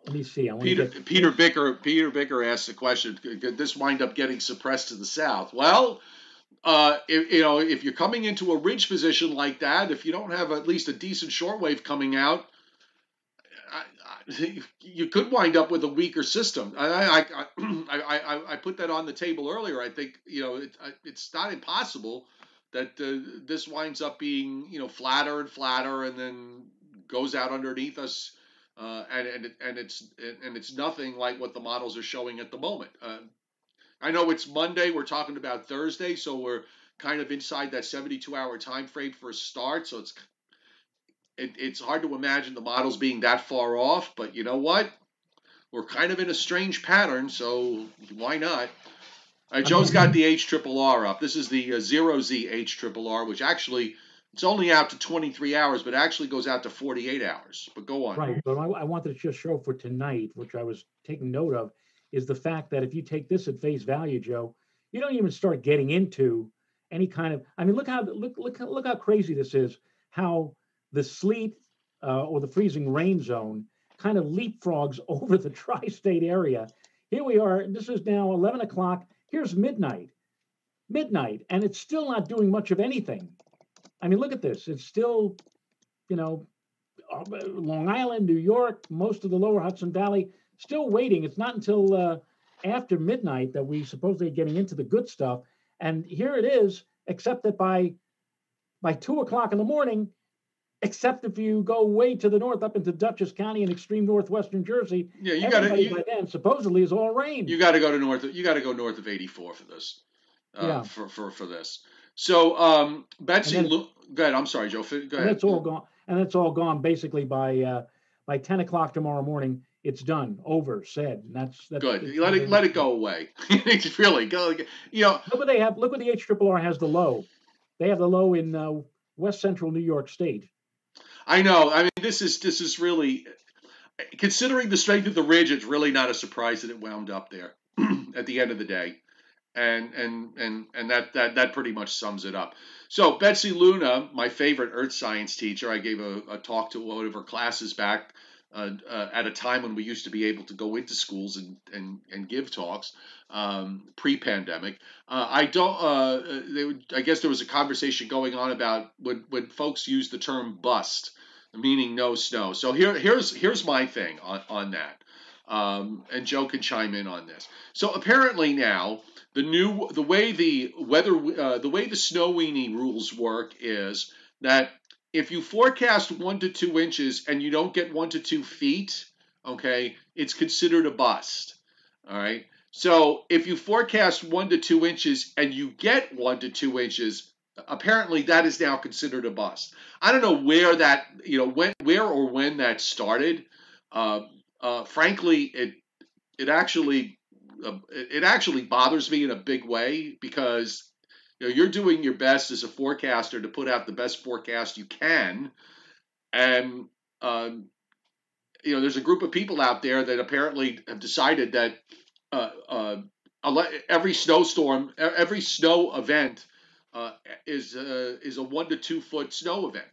let me see. I Peter get... Peter Bicker Peter Bicker asked the question: Could this wind up getting suppressed to the south? Well, uh, if, you know, if you're coming into a ridge position like that, if you don't have at least a decent shortwave coming out, I, I, you could wind up with a weaker system. I, I, I, put that on the table earlier. I think you know it, it's not impossible that uh, this winds up being you know flatter and flatter, and then goes out underneath us, uh, and and and it's and it's nothing like what the models are showing at the moment. I know it's Monday. We're talking about Thursday, so we're kind of inside that 72 hour time frame for a start. So it's it, it's hard to imagine the models being that far off, but you know what? We're kind of in a strange pattern, so why not? All right, Joe's got the H triple R up. This is the uh, zero Z H triple R, which actually it's only out to 23 hours, but actually goes out to 48 hours. But go on. Right, but I, I wanted to just show for tonight, which I was taking note of, is the fact that if you take this at face value, Joe, you don't even start getting into any kind of. I mean, look how look look look how crazy this is. How the sleet uh, or the freezing rain zone kind of leapfrogs over the tri-state area. Here we are. This is now 11 o'clock. Here's midnight, midnight, and it's still not doing much of anything. I mean, look at this. It's still, you know, uh, Long Island, New York, most of the lower Hudson Valley, still waiting. It's not until uh, after midnight that we supposedly getting into the good stuff. And here it is, except that by by two o'clock in the morning, except if you go way to the north up into Dutchess County in extreme northwestern Jersey. Yeah, you got to. By then, supposedly, is all rain. You got to go to north. You got to go north of 84 for this. Uh, yeah. For, for for this. So um, Betsy, then, go ahead. I'm sorry, Joe. Go ahead. And it's all gone. And it's all gone basically by uh, by 10 o'clock tomorrow morning. It's done, over, said. And that's that's good. Let it let it go away. it's really go. You know. Look what they have. Look what the H triple R has the low. They have the low in uh, West Central New York State. I know. I mean, this is this is really considering the strength of the ridge. It's really not a surprise that it wound up there at the end of the day, and and and and that that that pretty much sums it up. So Betsy Luna, my favorite earth science teacher, I gave a, a talk to one of her classes back uh, uh, at a time when we used to be able to go into schools and and, and give talks um, pre-pandemic. Uh, I don't. Uh, would, I guess there was a conversation going on about when when folks use the term bust, meaning no snow. So here here's here's my thing on on that. Um, and Joe can chime in on this. So apparently now the new the way the weather uh, the way the snow weenie rules work is that if you forecast one to two inches and you don't get one to two feet, okay, it's considered a bust. All right. So if you forecast one to two inches and you get one to two inches, apparently that is now considered a bust. I don't know where that, you know, when, where or when that started. Uh, uh, frankly, it it actually uh, it actually bothers me in a big way because you know, you're doing your best as a forecaster to put out the best forecast you can, and um, you know, there's a group of people out there that apparently have decided that uh, uh, every snowstorm, every snow event uh, is uh, is a one to two foot snow event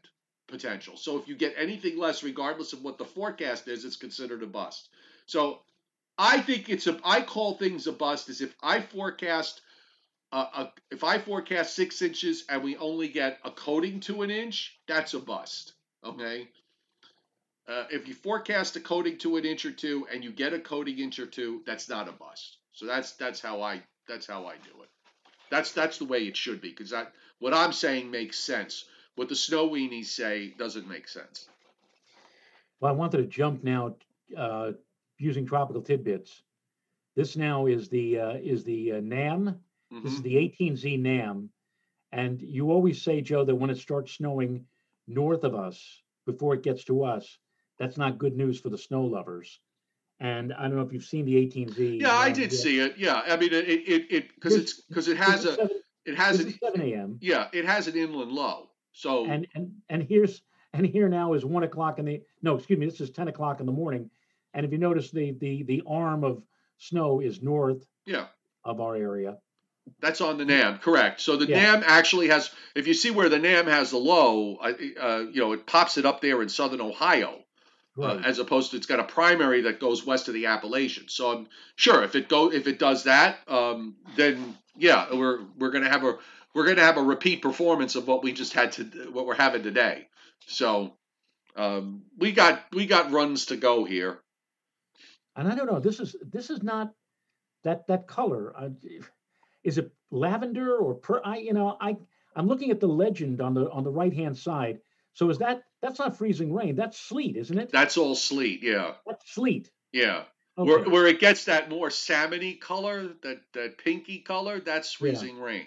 potential. So if you get anything less, regardless of what the forecast is, it's considered a bust. So I think it's a I call things a bust is if I forecast uh, if I forecast six inches and we only get a coating to an inch, that's a bust. Okay. Uh, if you forecast a coating to an inch or two and you get a coating inch or two, that's not a bust. So that's that's how I that's how I do it. That's that's the way it should be because that what I'm saying makes sense. What the snow weenies say doesn't make sense. Well, I wanted to jump now uh, using tropical tidbits. This now is the uh, is the uh, NAM Mm-hmm. This is mm-hmm. the 18Z NAM. And you always say, Joe, that when it starts snowing north of us before it gets to us, that's not good news for the snow lovers. And I don't know if you've seen the 18Z. Yeah, I did see it. Yeah, I mean it it it because it's because it has a it has an 7 a.m. Yeah, it has an inland low. So and and and here's and here now is one o'clock in the no, excuse me, this is 10 o'clock in the morning. And if you notice the the the arm of snow is north yeah. of our area. That's on the NAM, correct. So the yeah. NAM actually has, if you see where the NAM has the low, uh, you know, it pops it up there in southern Ohio, uh, right. uh, as opposed to it's got a primary that goes west of the Appalachians. So I'm sure if it go if it does that, um, then yeah, we're we're gonna have a we're gonna have a repeat performance of what we just had to what we're having today. So um, we got we got runs to go here. And I don't know. This is this is not that that color. Uh, is it lavender or per? I you know I I'm looking at the legend on the on the right hand side. So is that that's not freezing rain? That's sleet, isn't it? That's all sleet. Yeah. That's sleet. Yeah. Okay. Where, where it gets that more salmony color, that that pinky color, that's freezing yeah. rain.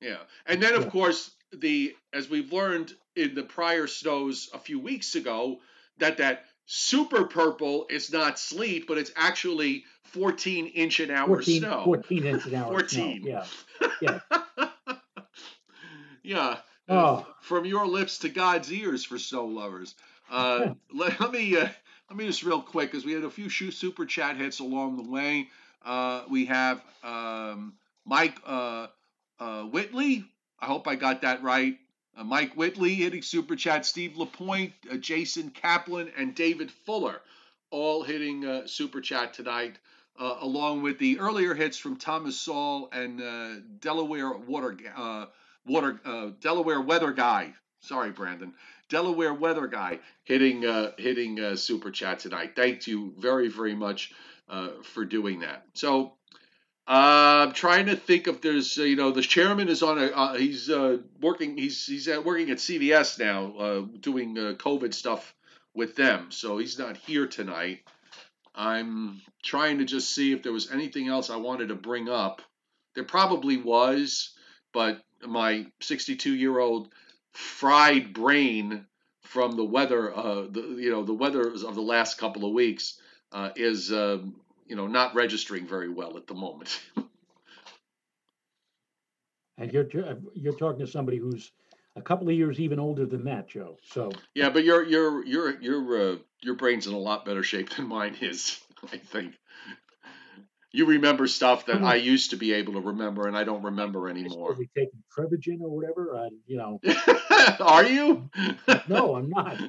Yeah, and then of yeah. course the as we've learned in the prior snows a few weeks ago that that super purple is not sleet, but it's actually 14 inch an hour 14, snow. 14 inch an hour. 14. Snow. Yeah. Yeah. yeah. Oh. From your lips to God's ears for snow lovers. Uh, let, let, me uh, let me just real quick because we had a few super chat hits along the way. Uh, we have um, Mike uh, uh, Whitley. I hope I got that right. Uh, Mike Whitley hitting super chat. Steve Lapointe, Jason Kaplan, and David Fuller all hitting super chat tonight. along with the earlier hits from Thomas Saul and Delaware Water Water Delaware Weather Guy. Sorry, Brandon. Delaware weather guy hitting uh, hitting uh, super chat tonight. Thank you very very much uh, for doing that. So uh, I'm trying to think if there's uh, you know the chairman is on a uh, he's working he's he's at, working at CVS now doing COVID stuff with them. So he's not here tonight. I'm trying to just see if there was anything else I wanted to bring up. There probably was, but my 62 year old fried brain from the weather, uh, the, you know, the weather of the last couple of weeks uh, is, um, you know, not registering very well at the moment. and you're you're talking to somebody who's a couple of years even older than that, Joe. So yeah, but your your your your uh, your brain's in a lot better shape than mine is, I think you remember stuff that I used to be able to remember and I don't remember anymore. Are taking Prevagen or whatever? Uh, you know. Are you? no, I'm not.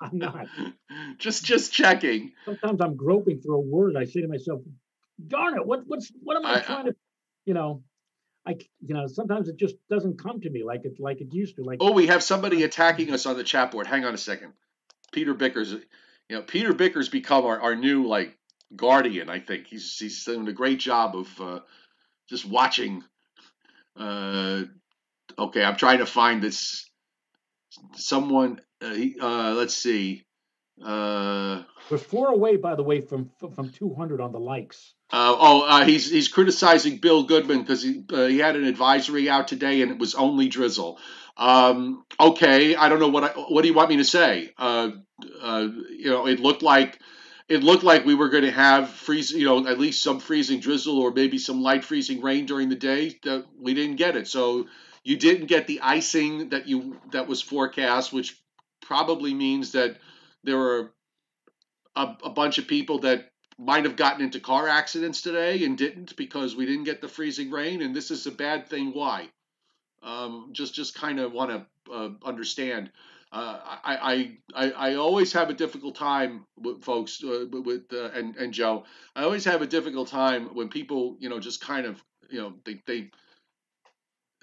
I'm not. Just just checking. Sometimes I'm groping for a word. I say to myself, "Darn it! What what's what am I, I trying to?" You know. I, you know, sometimes it just doesn't come to me like it like it used to. Like oh, we have somebody attacking us on the chat board. Hang on a second. Peter Bickers, you know, Peter Bickers become our, our new like guardian. I think he's he's doing a great job of uh, just watching. Uh, okay, I'm trying to find this. Someone, uh, uh, let's see. Uh, We're four away, by the way, from from 200 on the likes. Uh, oh, uh, he's he's criticizing Bill Goodman because he uh, he had an advisory out today and it was only drizzle. Um, okay, I don't know what I, what do you want me to say? Uh, uh, you know, it looked like it looked like we were going to have freeze, you know, at least some freezing drizzle or maybe some light freezing rain during the day. That we didn't get it, so you didn't get the icing that you that was forecast, which probably means that there were a, a bunch of people that might have gotten into car accidents today and didn't because we didn't get the freezing rain, and this is a bad thing. Why? Um, just just kind of want to uh, understand uh, I, I, I always have a difficult time with folks uh, with uh, and and Joe. I always have a difficult time when people you know just kind of you know they they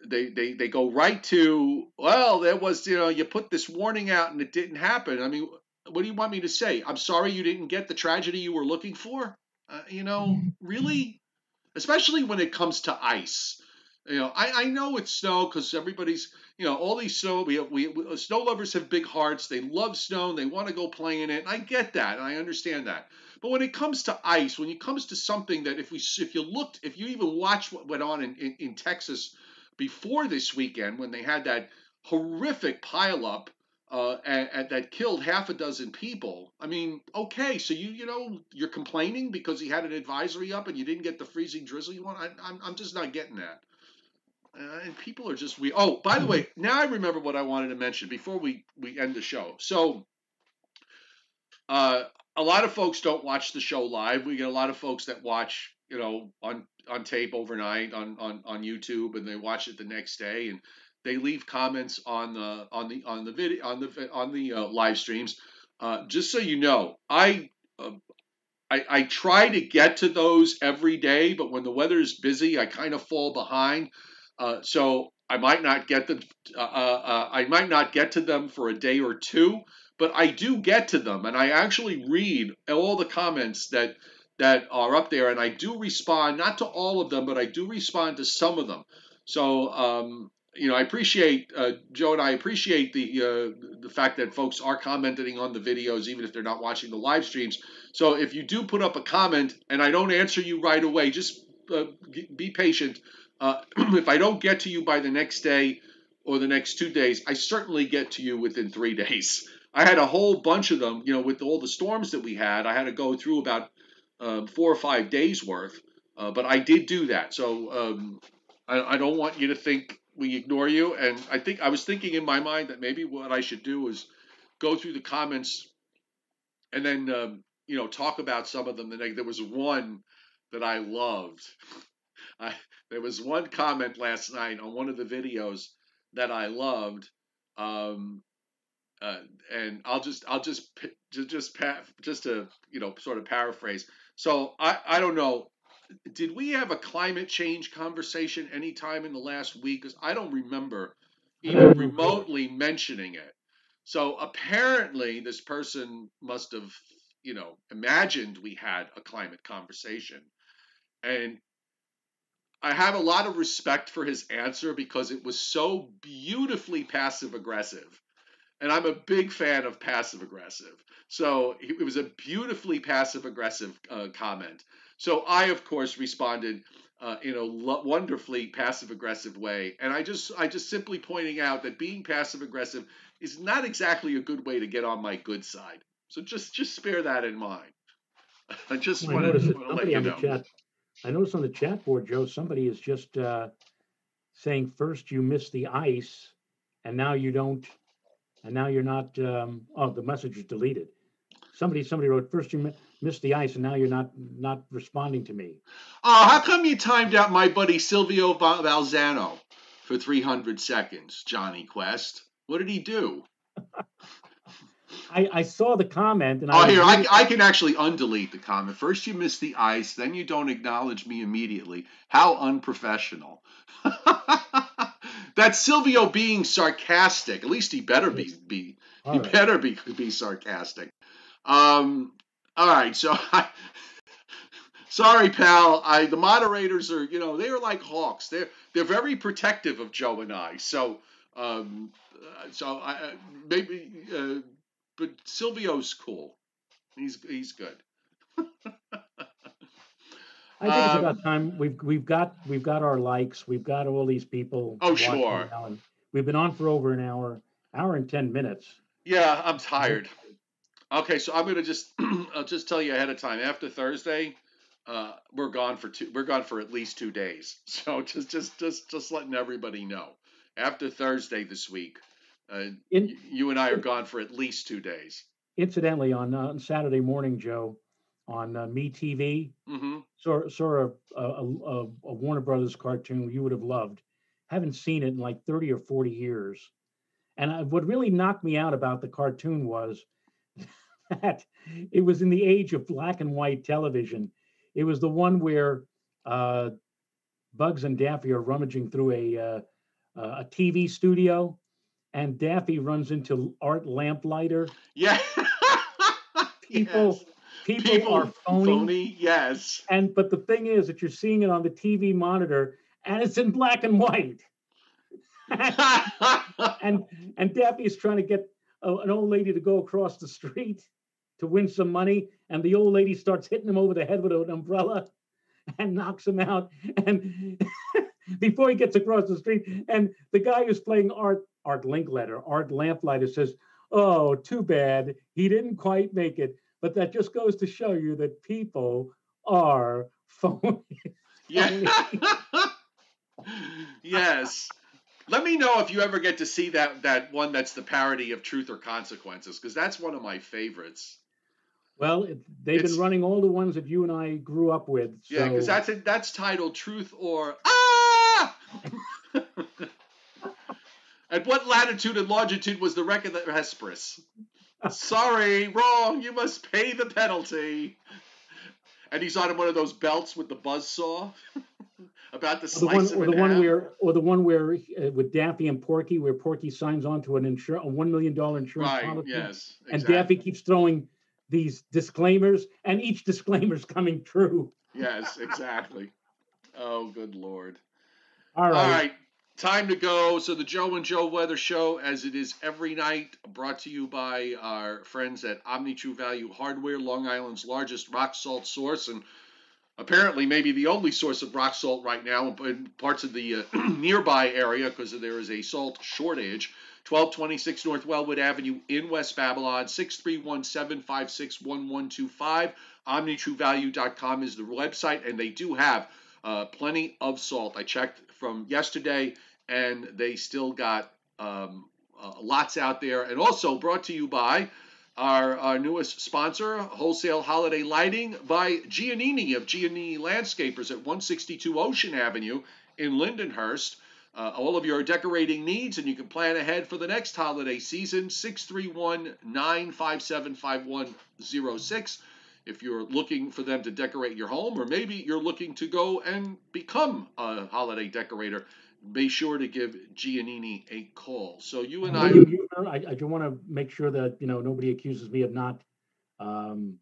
they they, they go right to well there was you know you put this warning out and it didn't happen. I mean, what do you want me to say? I'm sorry you didn't get the tragedy you were looking for. Uh, you know, really, especially when it comes to ice. You know, I, I know it's snow because everybody's, you know, all these snow, we, we, we, snow lovers have big hearts. They love snow and they want to go play in it. And I get that. And I understand that. But when it comes to ice, when it comes to something that if we, if you looked, if you even watched what went on in, in, in Texas before this weekend, when they had that horrific pileup uh, and, and, that killed half a dozen people. I mean, okay, so you you know you're complaining because he had an advisory up and you didn't get the freezing drizzle you want. I, I'm I'm just not getting that. Uh, and people are just we. Oh, by the way, now I remember what I wanted to mention before we we end the show. So, uh, a lot of folks don't watch the show live. We get a lot of folks that watch, you know, on on tape overnight on on on YouTube, and they watch it the next day, and they leave comments on the on the on the video on the on the uh, live streams. Uh, just so you know, I uh, I, I, try to get to those every day, but when the weather is busy, I kind of fall behind. Uh, so I might not get them. Uh, uh, uh, I might not get to them for a day or two, but I do get to them, and I actually read all the comments that that are up there, and I do respond not to all of them, but I do respond to some of them. So um, you know, I appreciate uh, Joe and I appreciate the uh, the fact that folks are commenting on the videos, even if they're not watching the live streams. So if you do put up a comment and I don't answer you right away, just uh, be patient. Uh, if I don't get to you by the next day, or the next two days, I certainly get to you within three days. I had a whole bunch of them, you know, with all the storms that we had. I had to go through about uh, four or five days worth, uh, but I did do that. So um, I, I, don't want you to think we ignore you. And I think I was thinking in my mind that maybe what I should do is go through the comments and then um, you know talk about some of them. The There was one that I loved. I, there was one comment last night on one of the videos that I loved. Um, uh, and I'll just I'll just just just just to you know sort of paraphrase. So I I don't know. Did we have a climate change conversation anytime in the last week? Because I don't remember even remotely mentioning it. So apparently, this person must have you know imagined we had a climate conversation, and I have a lot of respect for his answer because it was so beautifully passive aggressive and I'm a big fan of passive aggressive. So it was a beautifully passive aggressive uh, comment. So I, of course, responded uh, in a wonderfully passive aggressive way, and I just I just simply pointing out that being passive aggressive is not exactly a good way to get on my good side. So just just spare that in mind. I just well, wanted, to, let you know. I noticed on the chat board, Joe, somebody is just uh, saying first you missed the ice, and now you don't and now you're not. Um, oh, the message is deleted. Somebody somebody wrote first you missed the ice, and now you're not not responding to me. Oh, how come you timed out my buddy Silvio Valzano for 300 seconds, Johnny Quest? What did he do? I, I, saw the comment and oh I here. I, I can actually undelete the comment. First you miss the ice, then you don't acknowledge me immediately. How unprofessional! That's Silvio being sarcastic. At least he better be be all he right. better be be sarcastic. Um, all right, so I, sorry, pal. I the moderators are you know they are like hawks. They're they're very protective of Joe and I. So um, so I maybe uh, but Silvio's cool. He's he's good. I think it's about um, time. We've we've got we've got our likes. We've got all these people. Oh sure. we've been on for over an hour, hour and ten minutes. Yeah, I'm tired. Okay, so I'm gonna just I'll just tell you ahead of time. After Thursday, uh, we're gone for two. We're gone for at least two days. So just just just just letting everybody know. After Thursday this week, uh, In, you and I are gone for at least two days. Incidentally, on uh, Saturday morning, Joe, on uh, MeTV. Mm-hmm. Saw, saw a, a, a, a, Warner Brothers cartoon you would have loved. Haven't seen it in like 30 or 40 years. And I, what really knocked me out about the cartoon was that it was in the age of black and white television. It was the one where uh, Bugs and Daffy are rummaging through a, uh, a TV studio, and Daffy runs into Art Lamplighter. Yeah. People. Yes people, people are phony. phony. Yes. And but the thing is that you're seeing it on the TV monitor and it's in black and white. and and Daffy is trying to get a, an old lady to go across the street to win some money, and the old lady starts hitting him over the head with an umbrella and knocks him out. And before he gets across the street, and the guy who's playing Art Art Linkletter, Art Lamplighter says, "Oh, too bad he didn't quite make it." But that just goes to show you that people are phony. Yeah. yes. Let me know if you ever get to see that that one that's the parody of Truth or Consequences, because that's one of my favorites. Well, they've it's, been running all the ones that you and I grew up with. So. Yeah, because that's it. that's titled Truth or Ah. At what latitude and longitude was the wreck of the Hesperus? Sorry, wrong. You must pay the penalty. And he's on one of those belts with the buzz saw. about the slice the one, or the one where, or the one where uh, with Daffy and Porky, where Porky signs on to an insur- a one million dollar insurance right, policy. Yes, exactly. and Daffy keeps throwing these disclaimers, and each disclaimer is coming true. Yes, exactly. oh, good lord! All right. All right. Time to go. So the Joe and Joe Weather Show, as it is every night, brought to you by our friends at Omni True Value Hardware, Long Island's largest rock salt source. And apparently maybe the only source of rock salt right now in parts of the uh, nearby area because there is a salt shortage. 1226 North Wellwood Avenue in West Babylon, 631 756 1125. OmniTrueValue.com is the website, and they do have uh, plenty of salt. I checked from yesterday, and they still got um, uh, lots out there. And also brought to you by our, our newest sponsor, Wholesale Holiday Lighting by Giannini of Giannini Landscapers at 162 Ocean Avenue in Lindenhurst. Uh, all of your decorating needs, and you can plan ahead for the next holiday season. 631 957 5106 if you're looking for them to decorate your home, or maybe you're looking to go and become a holiday decorator, be sure to give Giannini a call. So you and I, I, I do want to make sure that you know nobody accuses me of not um,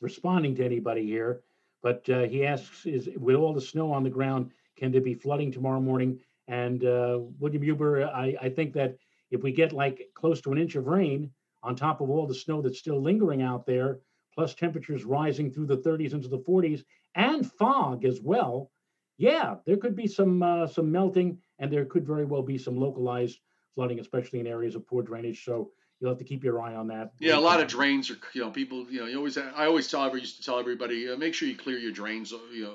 responding to anybody here. But uh, he asks, is with all the snow on the ground, can there be flooding tomorrow morning? And uh, William Huber, I, I think that if we get like close to an inch of rain on top of all the snow that's still lingering out there, plus temperatures rising through the 30s into the 40s, and fog as well, yeah, there could be some uh, some melting, and there could very well be some localized flooding, especially in areas of poor drainage. So you'll have to keep your eye on that. Yeah, a lot of drains are, you know, people, you know, you always, I always tell, I used to tell everybody, uh, make sure you clear your drains, uh, you know,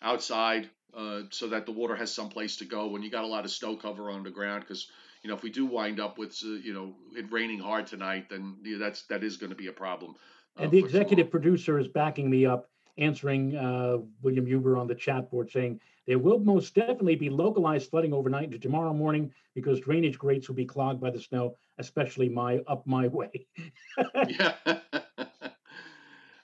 outside, uh, so that the water has some place to go when you got a lot of snow cover on the ground. Because you know, if we do wind up with, uh, you know, it raining hard tonight, then you know, that's that is going to be a problem. And the executive producer is backing me up, answering uh, William Huber on the chat board, saying there will most definitely be localized flooding overnight into tomorrow morning because drainage grates will be clogged by the snow, especially my up my way. yeah.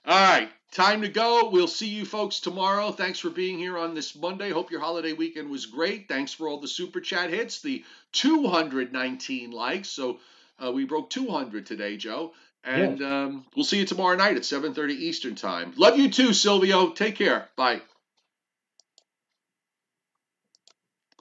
All right, time to go. We'll see you folks tomorrow. Thanks for being here on this Monday. Hope your holiday weekend was great. Thanks for all the super chat hits, the 219 likes. So uh, we broke 200 today, Joe. And yes. um, we'll see you tomorrow night at 7:30 Eastern Time. Love you too, Silvio. Take care. Bye.